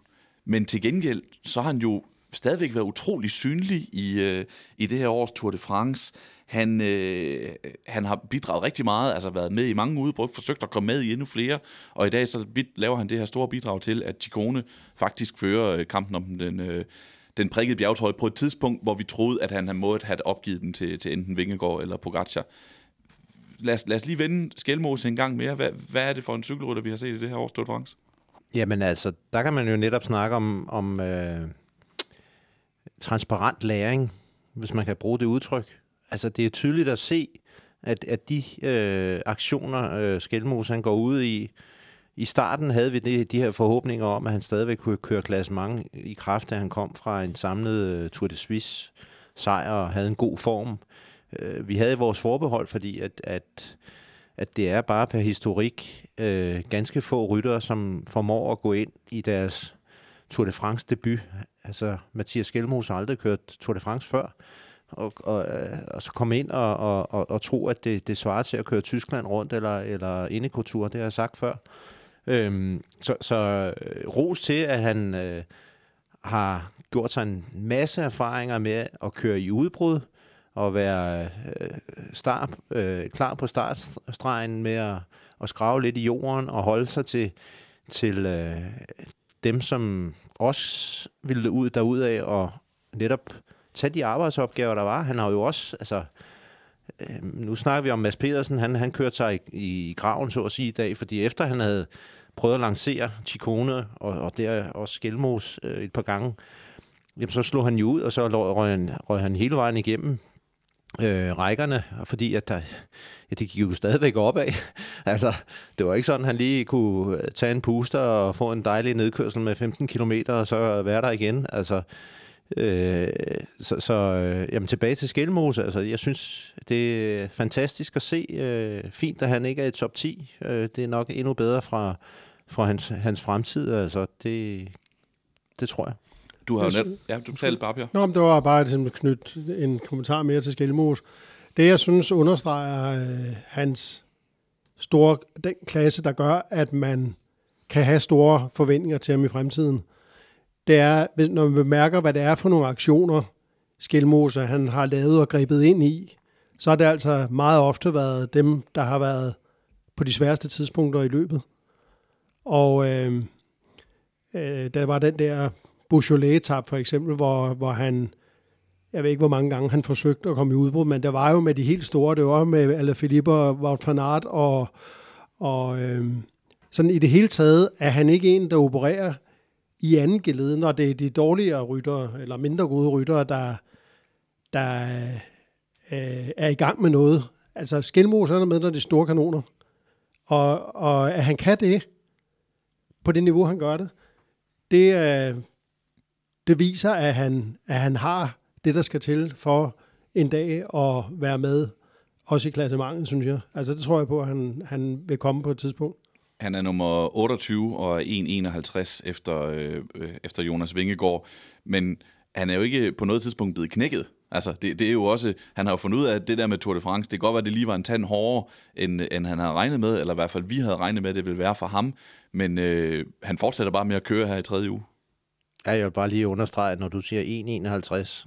Men til gengæld, så har han jo stadigvæk været utrolig synlig i, øh, i det her års Tour de France. Han, øh, han har bidraget rigtig meget, altså været med i mange udbrud, forsøgt at komme med i endnu flere, og i dag så laver han det her store bidrag til, at Chikone faktisk fører øh, kampen om den, øh, den prikkede bjergtrøje på et tidspunkt, hvor vi troede, at han måtte have opgivet den til, til enten Vingegaard eller Pogacar. Lad os, lad os lige vende Skelmose en gang mere. Hvad, hvad er det for en cykelrytter, vi har set i det her års Tour de France? Jamen altså, der kan man jo netop snakke om, om øh, transparent læring, hvis man kan bruge det udtryk. Altså, det er tydeligt at se, at, at de øh, aktioner, øh, Skelmos han går ud i, i starten havde vi det, de her forhåbninger om, at han stadigvæk kunne køre klassement i kraft, da han kom fra en samlet øh, Tour de Suisse sejr og havde en god form. Øh, vi havde vores forbehold, fordi at, at, at det er bare per historik øh, ganske få ryttere, som formår at gå ind i deres Tour de France debut. Altså, Mathias Skelmos har aldrig kørt Tour de France før. Og, og, øh, og så komme ind og, og, og, og tro, at det, det svarer til at køre Tyskland rundt eller, eller Indekotur, det har jeg sagt før. Øhm, så så øh, ros til, at han øh, har gjort sig en masse erfaringer med at køre i udbrud og være øh, start, øh, klar på startstregen med at, at skrave lidt i jorden og holde sig til, til øh, dem, som også ville ud derudad og netop tage de arbejdsopgaver, der var. Han har jo også, altså, øh, nu snakker vi om Mads Pedersen, han, han kørte sig i, i graven, så at sige, i dag, fordi efter han havde prøvet at lancere Chikone og, og der også Skelmos øh, et par gange, jamen, så slog han jo ud, og så røg han, røg han hele vejen igennem øh, rækkerne, fordi at der, ja, det gik jo stadigvæk opad. altså, det var ikke sådan, at han lige kunne øh, tage en puster og få en dejlig nedkørsel med 15 km og så være der igen. Altså, øh, så, så øh, jamen, tilbage til Skelmose. Altså, jeg synes, det er fantastisk at se. Øh, fint, at han ikke er i top 10. Øh, det er nok endnu bedre fra, fra hans, hans fremtid. Altså, det, det tror jeg. Du har jo net... Ja, du talte bare, Bjørn. Nå, men det var bare et knyt en kommentar mere til Skelmos. Det, jeg synes, understreger øh, hans store, den klasse, der gør, at man kan have store forventninger til ham i fremtiden, det er, når man bemærker, hvad det er for nogle aktioner, Skelmose han har lavet og grebet ind i, så har det altså meget ofte været dem, der har været på de sværeste tidspunkter i løbet. Og øh, øh, der var den der Beaujolais-tab for eksempel, hvor, hvor han, jeg ved ikke, hvor mange gange han forsøgte at komme i udbrud, men der var jo med de helt store, det var med Alaphilippe og Wout van Aert, og, og øh, sådan i det hele taget er han ikke en, der opererer i anden gelede, når det er de dårligere ryttere, eller mindre gode ryttere, der, der øh, er i gang med noget. Altså Skelmos er med, når de store kanoner. Og, og at han kan det, på det niveau, han gør det, det, øh, det viser, at han, at han har det, der skal til for en dag at være med, også i klassementet, synes jeg. Altså det tror jeg på, at han, han vil komme på et tidspunkt. Han er nummer 28 og 1,51 efter, øh, efter Jonas Vingegaard, men han er jo ikke på noget tidspunkt blevet knækket. Altså, det, det er jo også, han har jo fundet ud af, at det der med Tour de France, det kan godt være, at det lige var en tand hårdere, end, end han havde regnet med, eller i hvert fald vi havde regnet med, at det ville være for ham, men øh, han fortsætter bare med at køre her i tredje uge. Ja, jeg vil bare lige understrege, at når du siger 1,51,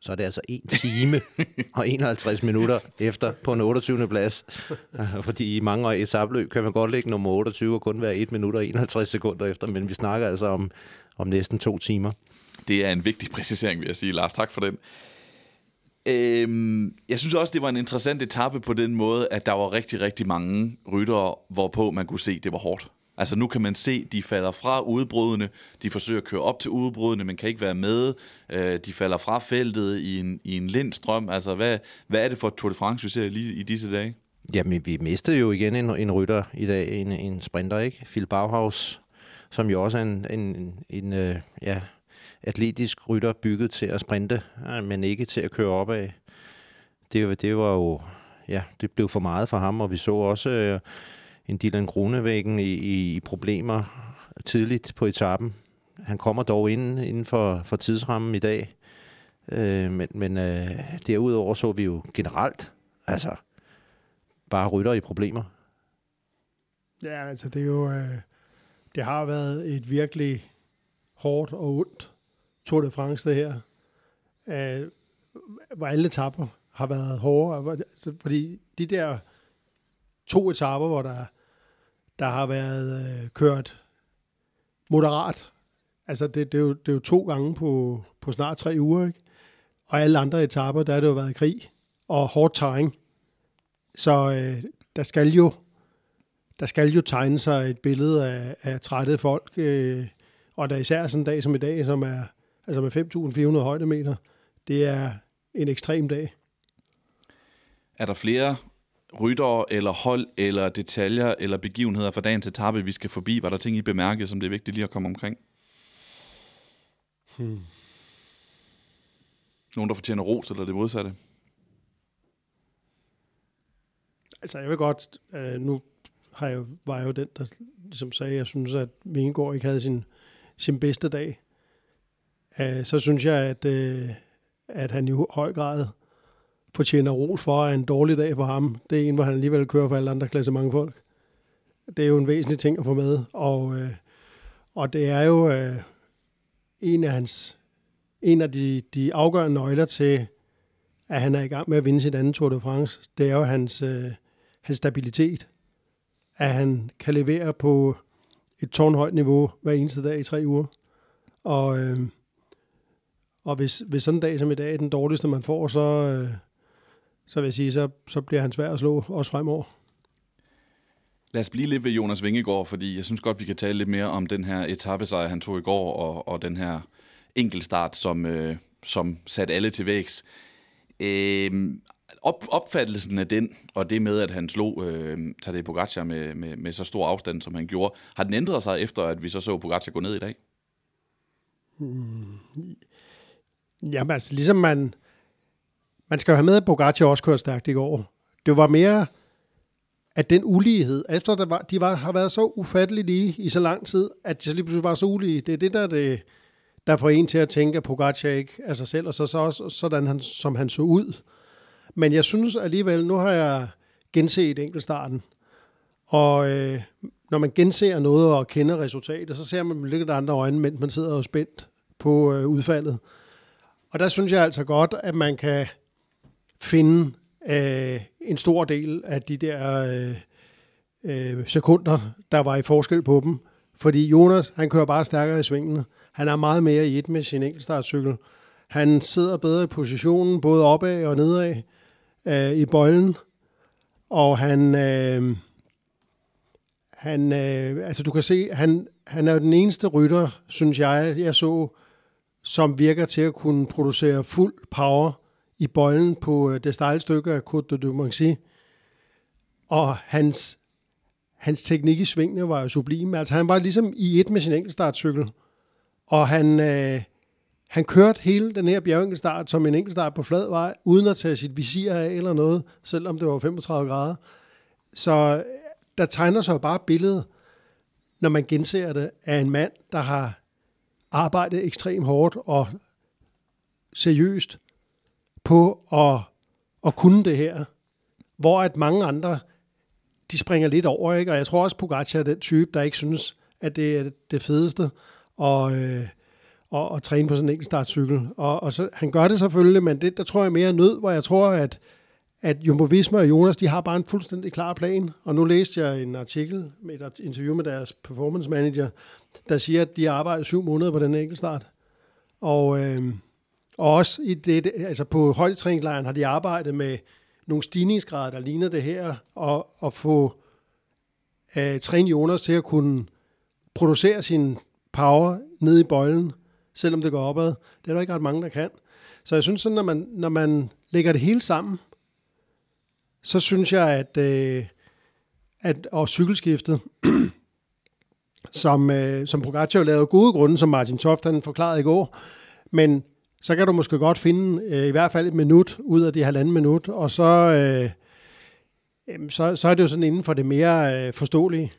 så er det altså 1 time og 51 minutter efter på en 28. plads. Fordi i mange år i etabløb kan man godt ligge nummer 28 og kun være 1 minut og 51 sekunder efter, men vi snakker altså om, om næsten to timer. Det er en vigtig præcisering, vil jeg sige, Lars. Tak for den. Øhm, jeg synes også, det var en interessant etape på den måde, at der var rigtig, rigtig mange ryttere, hvorpå man kunne se, at det var hårdt. Altså nu kan man se, de falder fra udbrudene, de forsøger at køre op til udbrudene, men kan ikke være med. Øh, de falder fra feltet i en, i en lindstrøm. Altså hvad, hvad er det for Tour de France, vi ser lige i disse dage? Jamen, vi mistede jo igen en, en rytter i dag, en, en sprinter, ikke? Phil Bauhaus, som jo også er en, en, en, en øh, ja, atletisk rytter bygget til at sprinte, øh, men ikke til at køre op af. Det, det var jo, ja, det blev for meget for ham, og vi så også øh, en Dylan Grunevæggen i, i, i problemer tidligt på etappen. Han kommer dog inden, inden for, for tidsrammen i dag, øh, men, men øh, derudover så vi jo generelt, altså bare rytter i problemer. Ja, altså det er jo, øh, det har været et virkelig hårdt og ondt Tour de France, det her. Øh, hvor alle tapper har været hårde. Altså, fordi de der to etaper, hvor der, der har været øh, kørt moderat, altså det, det, er jo, det er jo to gange på, på snart tre uger, ikke? Og alle andre etaper, der har det jo været krig og hårdt terræn. Så øh, der skal jo der skal jo tegne sig et billede af, af trætte folk, øh, og der især sådan en dag som i dag, som er altså med 5.400 højdemeter, det er en ekstrem dag. Er der flere ryttere eller hold eller detaljer eller begivenheder for dagens etape, vi skal forbi? Var der ting, I bemærkede, som det er vigtigt lige at komme omkring? Hmm. Nogen, der fortjener ros, eller det modsatte? Altså, jeg vil godt... Øh, nu har jeg, var jeg jo den, der ligesom sagde, jeg synes, at Vingegaard ikke havde sin, sin bedste dag. Uh, så synes jeg, at, uh, at han i høj grad fortjener ros for, er en dårlig dag for ham, det er en, hvor han alligevel kører for alle andre klasse mange folk. Det er jo en væsentlig ting at få med, og, øh, og det er jo øh, en af hans en af de, de afgørende nøgler til, at han er i gang med at vinde sit andet Tour de France, det er jo hans, øh, hans stabilitet at han kan levere på et tårnhøjt niveau hver eneste dag i tre uger. Og, øh, og hvis, hvis sådan en dag som i dag er den dårligste, man får, så, øh, så vil jeg sige, så, så bliver han svær at slå også fremover. Lad os blive lidt ved Jonas Vingegaard, fordi jeg synes godt, vi kan tale lidt mere om den her etappesejr, han tog i går, og, og den her enkeltstart, som, øh, som satte alle til vægs. Øh, op, opfattelsen af den, og det med, at han slog øh, Tadej Pogacar med, med, med så stor afstand, som han gjorde, har den ændret sig efter, at vi så så Pogacar gå ned i dag? Hmm. Jamen altså, ligesom man... Man skal jo have med, at Pogacar også kørte stærkt i går. Det var mere, at den ulighed, efter der var, de var, har været så ufatteligt lige i så lang tid, at de lige pludselig var så ulige, det er det, der, det, der får en til at tænke, at Pogacar ikke er sig selv, og så, så også sådan, han, som han så ud. Men jeg synes alligevel, nu har jeg genset enkeltstarten, og øh, når man genser noget og kender resultatet, så ser man med lidt andre øjne, mens man sidder og spændt på øh, udfaldet. Og der synes jeg altså godt, at man kan finde øh, en stor del af de der øh, øh, sekunder, der var i forskel på dem. Fordi Jonas, han kører bare stærkere i svingene. Han er meget mere i et med sin enkeltstartcykel. Han sidder bedre i positionen, både opad og nedad øh, i bøjlen, og han, øh, han øh, altså du kan se, han, han er jo den eneste rytter, synes jeg, jeg så, som virker til at kunne producere fuld power i bøjlen på øh, det stejle stykke af Côte de Dumancy. Og hans, hans teknik i svingene var jo sublim. Altså han var ligesom i et med sin enkeltstartcykel. Og han, øh, han kørte hele den her bjergenkelstart som en enkeltstart på flad vej, uden at tage sit visir af eller noget, selvom det var 35 grader. Så øh, der tegner sig jo bare billedet, når man genser det, af en mand, der har arbejdet ekstremt hårdt og seriøst på at, at kunne det her. Hvor at mange andre, de springer lidt over, ikke? Og jeg tror også, Pogacar er den type, der ikke synes, at det er det fedeste. at, øh, og, og træne på sådan en enkelt startcykel. Og, og så, han gør det selvfølgelig, men det, der tror jeg mere nød, hvor jeg tror, at, at Jumbo Visma og Jonas, de har bare en fuldstændig klar plan. Og nu læste jeg en artikel med et interview med deres performance manager, der siger, at de har arbejdet syv måneder på den enkelt start. Og, øh, og også i det, altså på højdetræningslejren har de arbejdet med nogle stigningsgrader, der ligner det her, og, og få øh, træne Jonas til at kunne producere sin power ned i bøjlen, selvom det går opad. Det er der ikke ret mange, der kan. Så jeg synes sådan, når man, når man lægger det hele sammen, så synes jeg, at, øh, at og cykelskiftet, som, øh, som Pogacar lavede gode grunde, som Martin Toft han forklarede i går, men så kan du måske godt finde øh, i hvert fald et minut ud af de halvanden minut, og så, øh, så, så er det jo sådan inden for det mere øh, forståelige.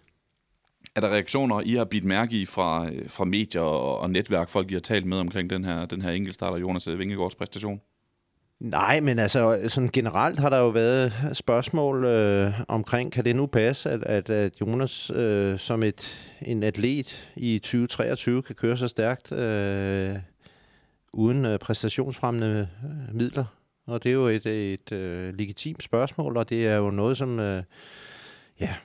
Er der reaktioner, I har bidt mærke i fra, øh, fra medier og, og netværk, folk I har talt med omkring den her, den her enkeltstarter Jonas Vingegaards præstation? Nej, men altså sådan generelt har der jo været spørgsmål øh, omkring, kan det nu passe, at, at, at Jonas øh, som et, en atlet i 2023 kan køre så stærkt øh, uden øh, præstationsfremmende øh, midler? Og det er jo et, et, et øh, legitimt spørgsmål, og det er jo noget, som, øh, ja,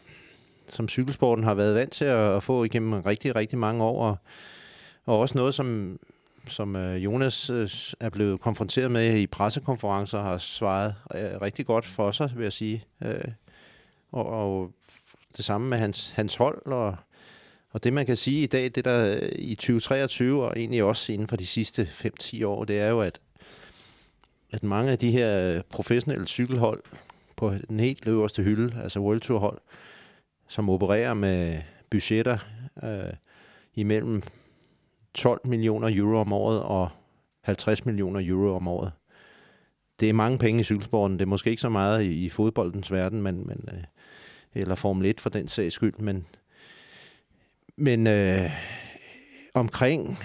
som cykelsporten har været vant til at, at få igennem rigtig, rigtig mange år. Og, og også noget, som, som øh, Jonas øh, er blevet konfronteret med i pressekonferencer, har svaret øh, rigtig godt for sig, vil jeg sige. Øh, og, og det samme med hans, hans hold, og, og det man kan sige i dag, det der øh, i 2023, og egentlig også inden for de sidste 5-10 år, det er jo, at, at mange af de her øh, professionelle cykelhold på den helt øverste hylde, altså World Tour hold, som opererer med budgetter øh, imellem 12 millioner euro om året og 50 millioner euro om året. Det er mange penge i cykelsporten. Det er måske ikke så meget i, i fodboldens verden, men, men, øh, eller Formel 1 for den sags skyld, men, men øh, omkring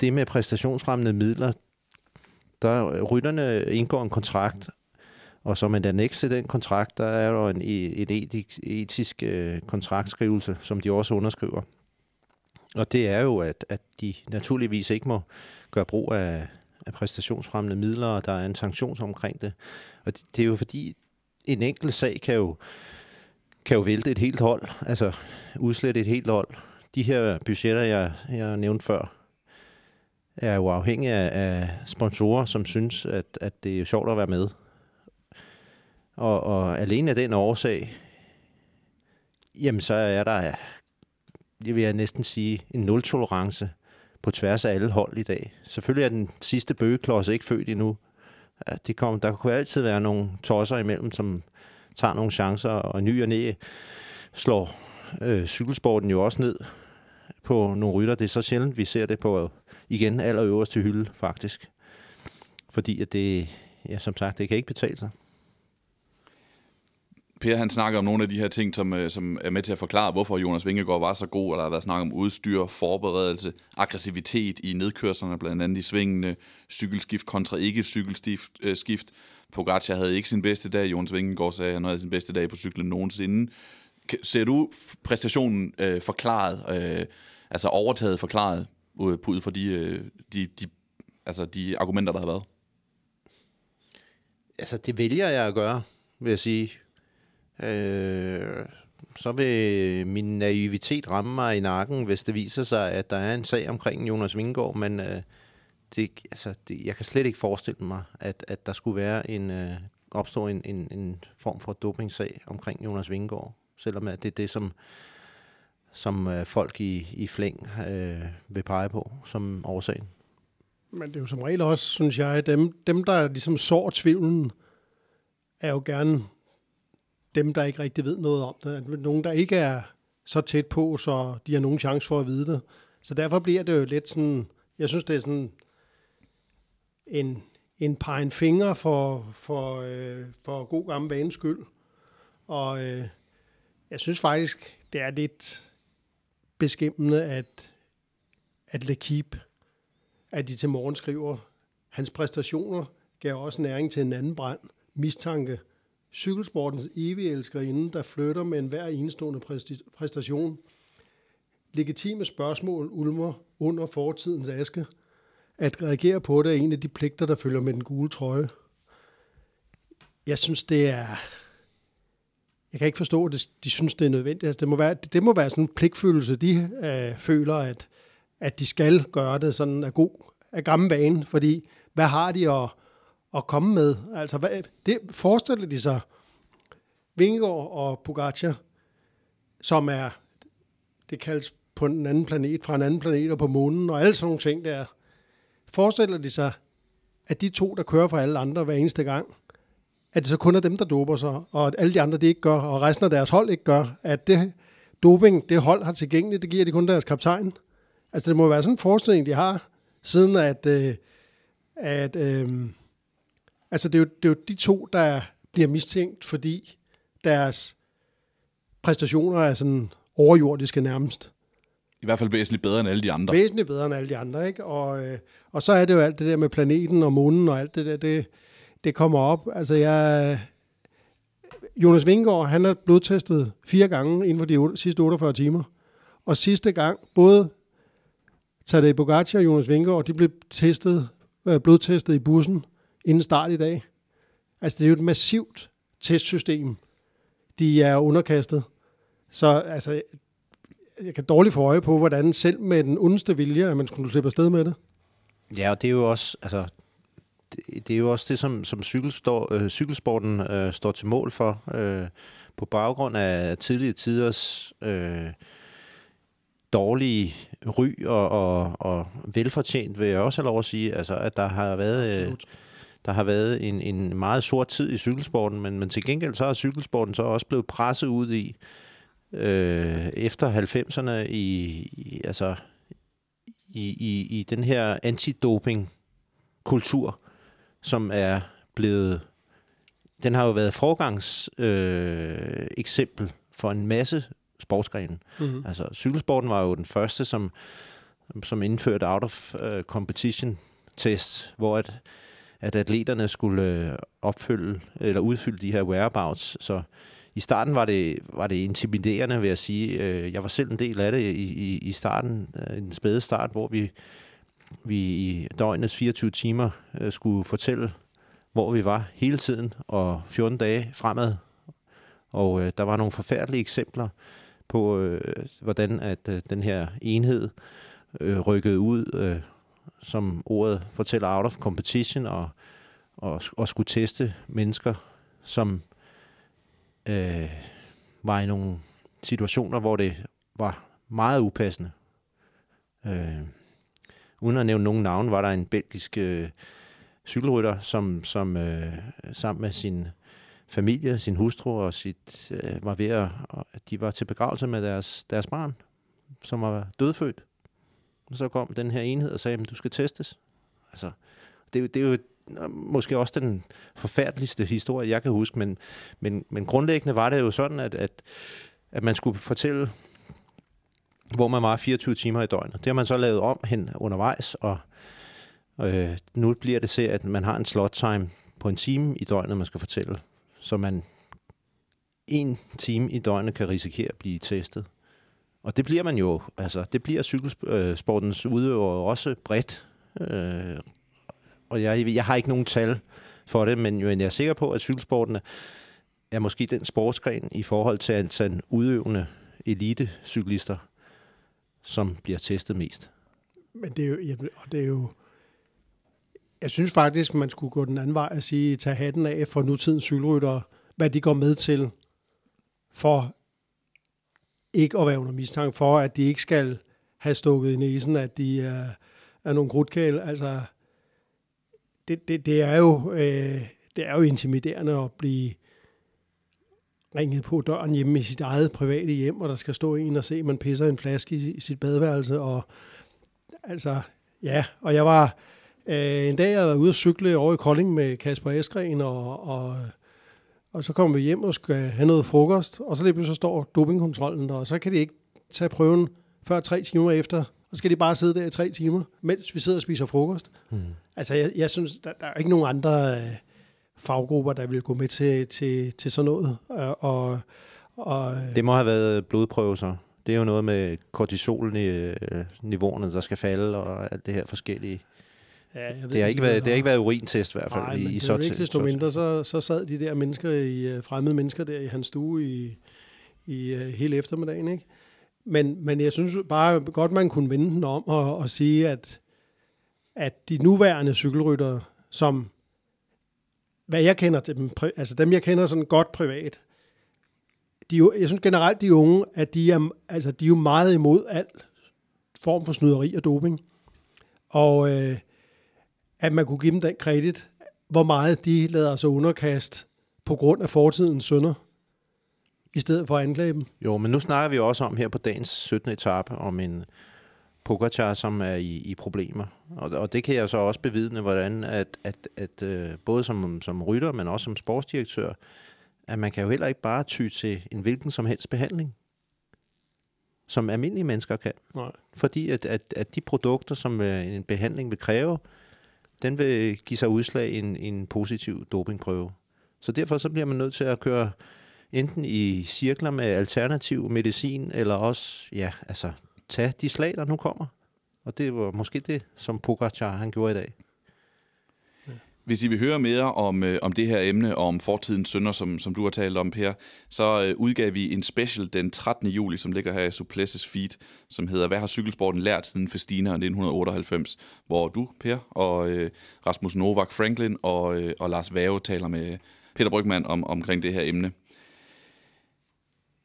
det med præstationsfremmende midler, der øh, rytterne indgår en kontrakt, og som en annex til den kontrakt, der er der en, e, en etisk, etisk øh, kontraktskrivelse, som de også underskriver. Og det er jo, at, at de naturligvis ikke må gøre brug af, af præstationsfremmende midler, og der er en sanktion omkring det. Og det, det er jo fordi, en enkelt sag kan jo, kan jo vælte et helt hold, altså udslette et helt hold. De her budgetter, jeg, jeg nævnte før, er jo afhængige af, af sponsorer, som synes, at, at det er sjovt at være med. Og, og alene af den årsag, jamen så er der jeg vil jeg næsten sige, en nul-tolerance på tværs af alle hold i dag. Selvfølgelig er den sidste bøgeklods ikke født endnu. Ja, det kom, der kunne altid være nogle tosser imellem, som tager nogle chancer, og ny og næ slår øh, cykelsporten jo også ned på nogle rytter. Det er så sjældent, vi ser det på igen allerøverste hylde, faktisk. Fordi at det, ja, som sagt, det kan ikke betale sig. Per han snakker om nogle af de her ting, som, øh, som er med til at forklare, hvorfor Jonas Vingegaard var så god, og der har været snak om udstyr, forberedelse, aggressivitet i nedkørslerne, blandt andet i svingene, cykelskift kontra ikke cykelskift. Øh, Pogacar havde ikke sin bedste dag, Jonas Vingegaard sagde, at han havde sin bedste dag på cyklen nogensinde. Ser du præstationen øh, forklaret, øh, altså overtaget forklaret, ud, fra de, øh, de, de, altså de argumenter, der har været? Altså, det vælger jeg at gøre, vil jeg sige øh, så vil min naivitet ramme mig i nakken, hvis det viser sig, at der er en sag omkring Jonas Vingård, men øh, det, altså, det, jeg kan slet ikke forestille mig, at, at der skulle være en, øh, opstå en, en, en form for dopingsag omkring Jonas Vingård, selvom at det er det, som, som øh, folk i, i flæng øh, vil pege på som årsagen. Men det er jo som regel også, synes jeg, dem, dem der ligesom sår tvivlen, er jo gerne dem, der ikke rigtig ved noget om det. Nogen, der ikke er så tæt på, så de har nogen chance for at vide det. Så derfor bliver det jo lidt sådan, jeg synes, det er sådan en, en pegen finger for, for, øh, for god gammel vanes skyld. Og øh, jeg synes faktisk, det er lidt beskæmmende, at, at Lekip, at de til morgen skriver, hans præstationer gav også næring til en anden brand, mistanke, cykelsportens evige elskerinde, der flytter med en hver enestående præstation. Legitime spørgsmål ulmer under fortidens aske. At reagere på det er en af de pligter, der følger med den gule trøje. Jeg synes, det er... Jeg kan ikke forstå, at de synes, det er nødvendigt. Altså, det, må være, det må være sådan en pligtfølelse, de øh, føler, at, at de skal gøre det sådan af god, af gammel vane. Fordi hvad har de at at komme med. Altså, hvad, det forestiller de sig Vingegaard og Pogacar, som er, det kaldes på en anden planet, fra en anden planet og på månen, og alle sådan nogle ting der. Forestiller de sig, at de to, der kører for alle andre hver eneste gang, at det så kun er dem, der doper sig, og at alle de andre, de ikke gør, og resten af deres hold ikke gør, at det doping, det hold har tilgængeligt, det giver de kun deres kaptajn. Altså, det må være sådan en forestilling, de har, siden at, øh, at øh, Altså, det er, jo, det er jo de to, der bliver mistænkt, fordi deres præstationer er sådan overjordiske nærmest. I hvert fald væsentligt bedre end alle de andre. Væsentligt bedre end alle de andre, ikke? Og, øh, og så er det jo alt det der med planeten og månen og alt det der, det, det kommer op. Altså, jeg... Jonas Vingegaard, han er blodtestet fire gange inden for de sidste 48 timer. Og sidste gang, både Tadej Pogacar og Jonas Vingegaard, de blev testet, øh, blodtestet i bussen inden start i dag. Altså, det er jo et massivt testsystem, de er underkastet. Så altså, jeg kan dårligt få øje på, hvordan selv med den ondeste vilje, at man skulle slippe afsted med det. Ja, og det er jo også, altså, det, er jo også det, som, som cykelstår, øh, cykelsporten øh, står til mål for, øh, på baggrund af tidlige tiders øh, dårlige ry og, og, og velfortjent, vil jeg også have lov at sige, altså, at der har været... Øh, der har været en, en meget sort tid i cykelsporten, men, men til gengæld så er cykelsporten så også blevet presset ud i øh, efter 90'erne i, i altså i, i, i den her antidoping kultur, som er blevet den har jo været forgangs øh, eksempel for en masse sportsgrene. Mm-hmm. Altså cykelsporten var jo den første som som indførte out of uh, competition test, hvor at at atleterne skulle øh, opfylde eller udfylde de her whereabouts. Så i starten var det, var det intimiderende, vil jeg sige. Øh, jeg var selv en del af det i, i, i starten, øh, en spæde start, hvor vi, vi i døgnets 24 timer øh, skulle fortælle, hvor vi var hele tiden, og 14 dage fremad. Og øh, der var nogle forfærdelige eksempler på, øh, hvordan at øh, den her enhed øh, rykkede ud øh, som ordet fortæller, out of competition, og, og, og skulle teste mennesker, som øh, var i nogle situationer, hvor det var meget upassende. Øh, uden at nævne nogen navn, var der en belgisk øh, cykelrytter, som, som øh, sammen med sin familie, sin hustru og sit, øh, var ved at, de var til begravelse med deres, deres barn, som var dødfødt. Og så kom den her enhed og sagde, at du skal testes. Altså, det, det er jo måske også den forfærdeligste historie, jeg kan huske, men, men, men grundlæggende var det jo sådan, at, at, at man skulle fortælle, hvor man var 24 timer i døgnet. Det har man så lavet om hen undervejs, og øh, nu bliver det til, at man har en slot time på en time i døgnet, man skal fortælle, så man en time i døgnet kan risikere at blive testet. Og det bliver man jo, altså det bliver cykelsportens udøvere også bredt. Øh, og jeg, jeg har ikke nogen tal for det, men jo, jeg er sikker på, at cykelsporten er måske den sportsgren i forhold til antal udøvende elite-cyklister, som bliver testet mest. Men det er jo, ja, det er jo jeg synes faktisk, man skulle gå den anden vej og sige, tage hatten af for nutidens cykelryttere, hvad de går med til for ikke at være under mistanke for, at de ikke skal have stukket i næsen, at de er, er nogle grudkæl. Altså, det, det, det, er jo, øh, det er jo intimiderende at blive ringet på døren hjemme i sit eget private hjem, og der skal stå en og se, at man pisser en flaske i, i sit badeværelse. Og, altså, ja, og jeg var øh, en dag, jeg var ude at cykle over i Kolding med Kasper Eskren og, og og så kommer vi hjem og skal have noget frokost, og så lige så står dopingkontrollen der, og så kan de ikke tage prøven før tre timer efter, og så skal de bare sidde der i tre timer, mens vi sidder og spiser frokost. Mm. Altså, jeg, jeg synes, der, der er ikke nogen andre øh, faggrupper, der vil gå med til, til, til sådan noget. Øh, og, og, øh, det må have været blodprøver så. Det er jo noget med kortisolniveauerne, der skal falde, og alt det her forskellige. Ja, jeg ved det, har ikke været, det har ikke været urintest i hvert fald. Nej, i, i så ikke desto mindre, så, så sad de der mennesker, i uh, fremmede mennesker der i hans stue i, i uh, hele eftermiddagen. Ikke? Men, men jeg synes bare godt, man kunne vende den om og, og sige, at, at de nuværende cykelryttere, som hvad jeg kender til dem, altså dem jeg kender sådan godt privat, de, jeg synes generelt, de unge, at de er, altså, de er jo meget imod al form for snyderi og doping. Og øh, at man kunne give dem den kredit, hvor meget de lader sig underkast på grund af fortidens sønder, i stedet for at anklage dem. Jo, men nu snakker vi også om her på dagens 17. etape, om en Pogacar, som er i, i problemer. Og, og det kan jeg så også bevidne, hvordan at, at, at uh, både som, som rytter, men også som sportsdirektør, at man kan jo heller ikke bare ty til en hvilken som helst behandling, som almindelige mennesker kan. Nej. Fordi at, at, at de produkter, som uh, en behandling vil kræve, den vil give sig udslag i en, en positiv dopingprøve. Så derfor så bliver man nødt til at køre enten i cirkler med alternativ medicin, eller også, ja, altså, tage de slag, der nu kommer. Og det var måske det, som Pogacar han gjorde i dag. Hvis I vil høre mere om, øh, om det her emne og om fortidens sønder, som, som du har talt om, Per, så øh, udgav vi en special den 13. juli, som ligger her i Suplesses feed, som hedder Hvad har cykelsporten lært siden Festina 1998? Hvor du, Per, og øh, Rasmus Novak Franklin og, øh, og Lars Vave taler med Peter Brygman om, omkring det her emne.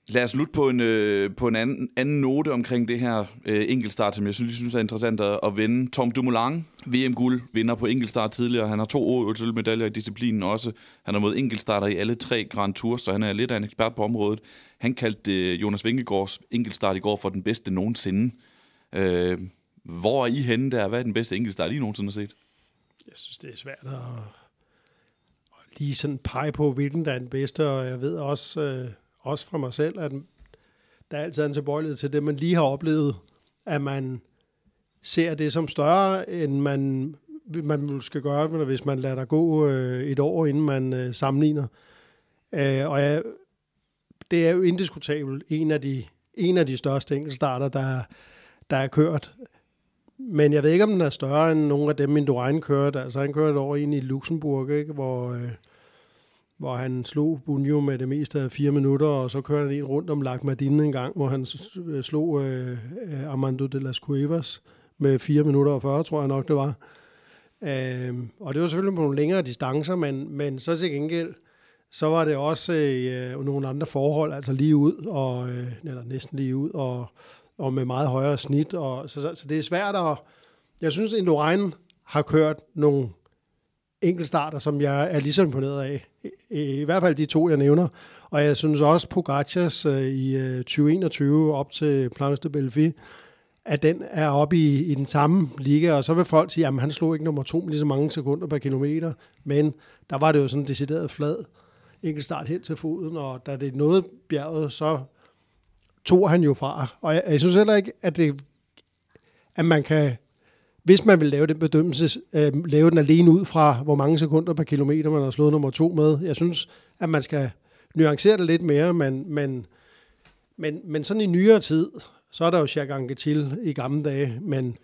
Lad os slutte på en, øh, på en anden, anden note omkring det her øh, enkeltstart, som jeg synes, jeg synes er interessant at, at vende. Tom Dumoulin, VM-guld, vinder på enkeltstart tidligere. Han har to OL-medaljer i disciplinen også. Han har mod enkeltstarter i alle tre Grand Tours, så han er lidt af en ekspert på området. Han kaldte øh, Jonas Vingegaards enkeltstart i går for den bedste nogensinde. Øh, hvor er I henne der? Hvad er den bedste enkeltstart, I nogensinde har set? Jeg synes, det er svært at, at lige sådan pege på, hvilken der er den bedste, og jeg ved også... Øh også fra mig selv, at der er altid en tilbøjelighed til det, man lige har oplevet, at man ser det som større, end man, man skal gøre, hvis man lader der gå øh, et år, inden man øh, sammenligner. Øh, og jeg, det er jo indiskutabelt en af de, en af de største enkeltstarter, der, der er kørt. Men jeg ved ikke, om den er større end nogle af dem, min Duran kørte. Altså han kørte over ind i Luxembourg, ikke? hvor... Øh, hvor han slog Bunjo med det meste af fire minutter, og så kørte han en rundt om Lac Madine en gang, hvor han øh, slog øh, øh, Armando de las Cuevas med 4 minutter og 40, tror jeg nok det var. Øh, og det var selvfølgelig på nogle længere distancer, men, men så til gengæld, så var det også øh, nogle andre forhold, altså lige ud, og, øh, eller næsten lige ud, og, og med meget højere snit. Og, så, så, så det er svært at... Jeg synes, Indurain har kørt nogle enkeltstarter, som jeg er lige så imponeret af. I, I hvert fald de to, jeg nævner. Og jeg synes også, Pogacars øh, i øh, 2021 op til Planche de Belfi, at den er oppe i, i den samme liga, og så vil folk sige, at han slog ikke nummer to med lige så mange sekunder per kilometer, men der var det jo sådan en decideret flad enkeltstart helt til foden, og da det nåede bjerget, så tog han jo fra. Og jeg, jeg synes heller ikke, at, det, at man kan hvis man vil lave den bedømmelse, øh, lave den alene ud fra, hvor mange sekunder per kilometer man har slået nummer to med. Jeg synes, at man skal nuancere det lidt mere, men, men, men, men sådan i nyere tid, så er der jo Jacques til i gamle dage, men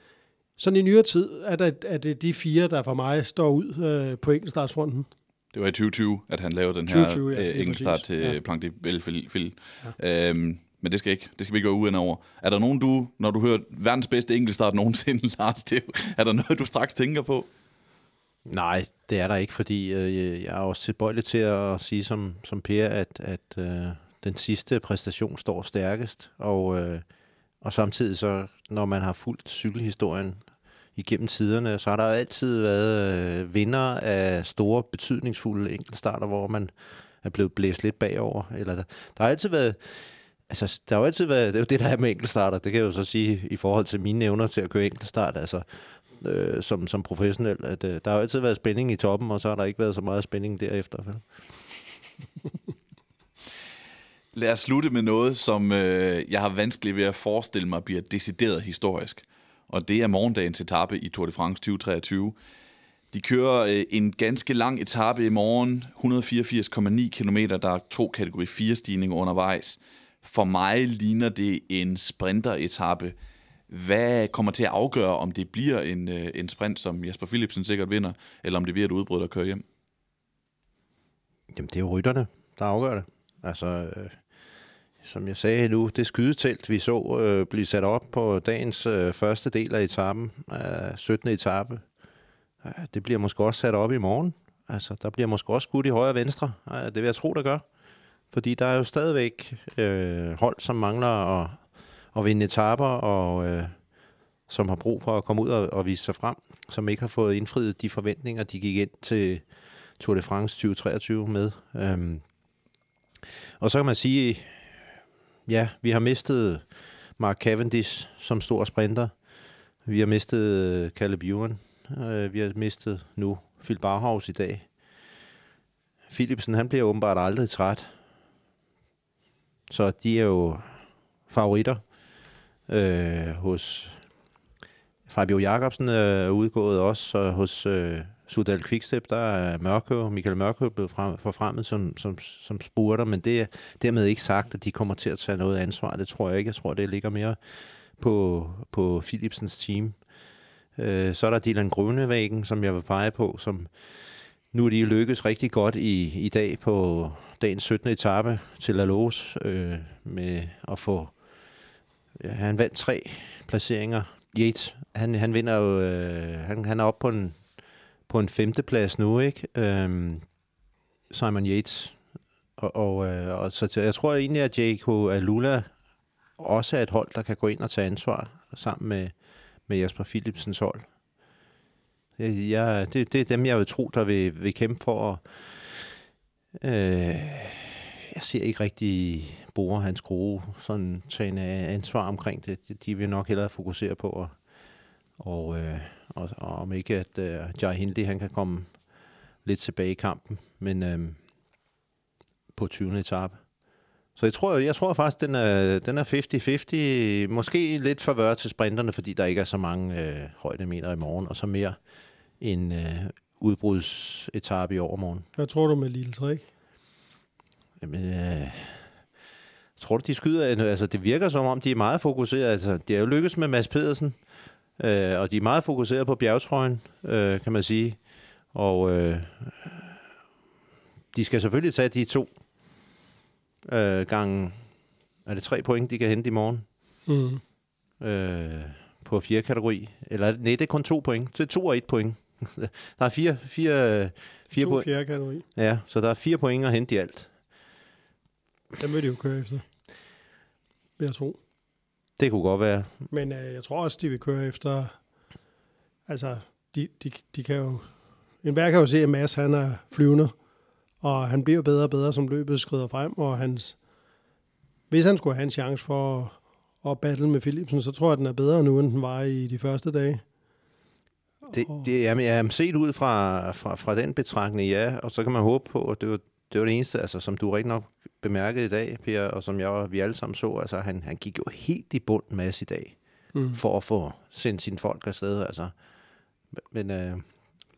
sådan i nyere tid er, der, er det de fire, der for mig står ud øh, på enkeltstartsfronten. Det var i 2020, at han lavede den her 2020, ja, øh, enkeltstart til ja. Plank de Belleville. Ja. Øhm, men det skal ikke. Det skal vi ikke være uenige over. Er der nogen, du, når du hører verdens bedste enkeltstart nogensinde, Lars, det, er der noget, du straks tænker på? Nej, det er der ikke, fordi øh, jeg er også tilbøjelig til at sige som, som Per, at, at øh, den sidste præstation står stærkest, og, øh, og samtidig så, når man har fulgt cykelhistorien igennem tiderne, så har der altid været øh, vinder af store, betydningsfulde enkeltstarter, hvor man er blevet blæst lidt bagover. Eller der, der har altid været altså, der har jo altid været, det er jo det, der er med enkeltstarter, det kan jeg jo så sige i forhold til mine evner til at køre enkeltstart, altså øh, som, som professionel, at øh, der har jo altid været spænding i toppen, og så har der ikke været så meget spænding derefter. Vel? Lad os slutte med noget, som øh, jeg har vanskeligt ved at forestille mig bliver decideret historisk. Og det er morgendagens etape i Tour de France 2023. De kører øh, en ganske lang etape i morgen, 184,9 km. Der er to kategori 4 stigninger undervejs. For mig ligner det en sprinteretappe. Hvad kommer til at afgøre, om det bliver en, øh, en sprint, som Jasper Philipsen sikkert vinder, eller om det bliver et udbrud, der kører hjem? Jamen, det er jo rytterne, der afgør det. Altså, øh, som jeg sagde nu, det skydetelt, vi så øh, blive sat op på dagens øh, første del af etappen, øh, 17. etape, øh, det bliver måske også sat op i morgen. Altså, der bliver måske også skudt i højre og venstre. Øh, det vil jeg tro, der gør. Fordi der er jo stadigvæk øh, hold, som mangler at, at vinde etaper, og øh, som har brug for at komme ud og, og vise sig frem, som ikke har fået indfriet de forventninger, de gik ind til Tour de France 2023 med. Øhm, og så kan man sige, ja, vi har mistet Mark Cavendish som stor sprinter. Vi har mistet øh, Caleb Ewan. Øh, vi har mistet nu Phil Barhaus i dag. Philipsen, han bliver åbenbart aldrig træt. Så de er jo favoritter øh, hos Fabio Jacobsen øh, er udgået også, og hos øh, Sudal Quickstep, der er Mørkø, Michael Mørkø blevet frem, forfremmet som, som, som spurter, men det er dermed ikke sagt, at de kommer til at tage noget ansvar. Det tror jeg ikke. Jeg tror, det ligger mere på, på Philipsens team. Øh, så er der Dylan Grønevæggen, som jeg vil pege på, som nu er de lykkes rigtig godt i, i dag på dagens 17. etape til Alos øh, med at få... Ja, han vandt tre placeringer. Yates, han, han vinder jo... Øh, han, han er oppe på en, på en femteplads nu, ikke? Øh, Simon Yates. Og, og, øh, og så jeg tror egentlig, at J.K. Alula også er et hold, der kan gå ind og tage ansvar sammen med, med Jasper Philipsens hold. Jeg, det, det er dem, jeg vil tro, der vil, vil kæmpe for at... Øh, jeg ser ikke rigtig Bore hans gode sådan tage en ansvar omkring det. De vil nok hellere fokusere på at, og, øh, og, og om ikke at øh, Jai Hindley han kan komme lidt tilbage i kampen, men øh, på 20. etape. Så jeg tror, jeg tror faktisk, den er, den er 50-50. Måske lidt favør til sprinterne, fordi der ikke er så mange øh, højdemeter i morgen, og så mere en øh, udbrudsetappe i overmorgen. Hvad tror du med Lille Træk? Jamen, øh, tror de skyder, altså det virker som om, de er meget fokuseret. Altså, de er jo lykkes med Mads Pedersen, øh, og de er meget fokuseret på bjergtrøjen, øh, kan man sige. Og øh, de skal selvfølgelig tage de to øh, gange, er det tre point, de kan hente i morgen? Mm. Øh, på fire kategori. Eller nej, det er kun to point. Det er to og et point. der er fire, fire, fire to point. fjerde kategori. Ja, så der er fire point at hente i alt. Dem vil de jo køre efter. Vil jeg tro. Det kunne godt være. Men øh, jeg tror også, de vil køre efter... Altså, de, de, de kan jo... En hver kan jo se, at Mads han er flyvende, og han bliver bedre og bedre, som løbet skrider frem, og hans... Hvis han skulle have en chance for at, at battle med Philipsen, så tror jeg, at den er bedre nu, end den var i de første dage. Det, det jamen, jeg set ud fra, fra, fra den betragtning, ja, og så kan man håbe på, at det var, det var det eneste, altså, som du rigtig nok bemærkede i dag, Per, og som jeg vi alle sammen så, altså han, han gik jo helt i bund med i dag, Mm. for at få sendt sine folk afsted, altså. Men, øh,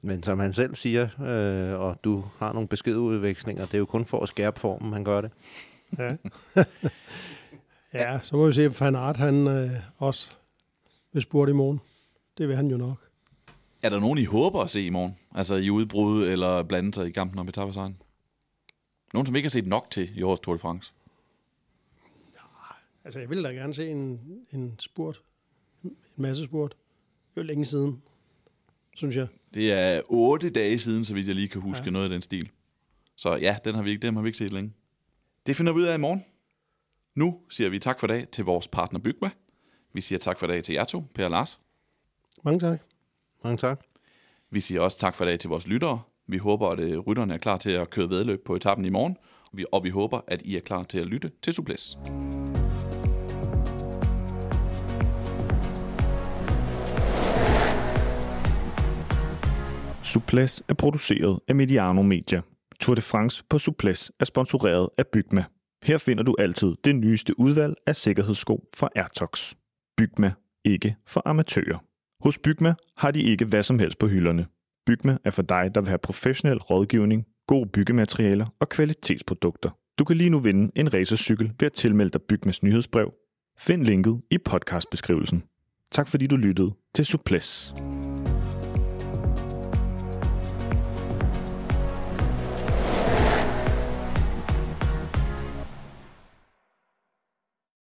men som han selv siger, øh, og du har nogle beskedudvekslinger, det er jo kun for at skærpe formen, han gør det. Ja. ja, så må vi se, at Van Aert, han øh, også vil spurte i morgen. Det vil han jo nok. Er der nogen, I håber at se i morgen? Altså i udbrud eller blande sig i kampen om etappesejren? Nogen, som ikke har set nok til i årets Tour de France? Altså, jeg vil da gerne se en, en spurt. En masse spurt. Det jo længe siden, synes jeg. Det er otte dage siden, så vidt jeg lige kan huske ja. Ja. noget af den stil. Så ja, den har vi ikke, dem har vi ikke set længe. Det finder vi ud af i morgen. Nu siger vi tak for dag til vores partner Bygma. Vi siger tak for dag til jer to, Per og Lars. Mange tak. Mange tak. Vi siger også tak for i dag til vores lyttere. Vi håber, at øh, rytterne er klar til at køre vedløb på etappen i morgen. Vi- Og vi håber, at I er klar til at lytte til Suples. Suples er produceret af Mediano Media. Tour de France på Suples er sponsoreret af Bygma. Her finder du altid det nyeste udvalg af sikkerhedssko fra Airtox. Bygma, ikke for amatører. Hos Bygma har de ikke hvad som helst på hylderne. Bygma er for dig, der vil have professionel rådgivning, gode byggematerialer og kvalitetsprodukter. Du kan lige nu vinde en racercykel ved at tilmelde dig Bygmas nyhedsbrev. Find linket i podcastbeskrivelsen. Tak fordi du lyttede til Suples.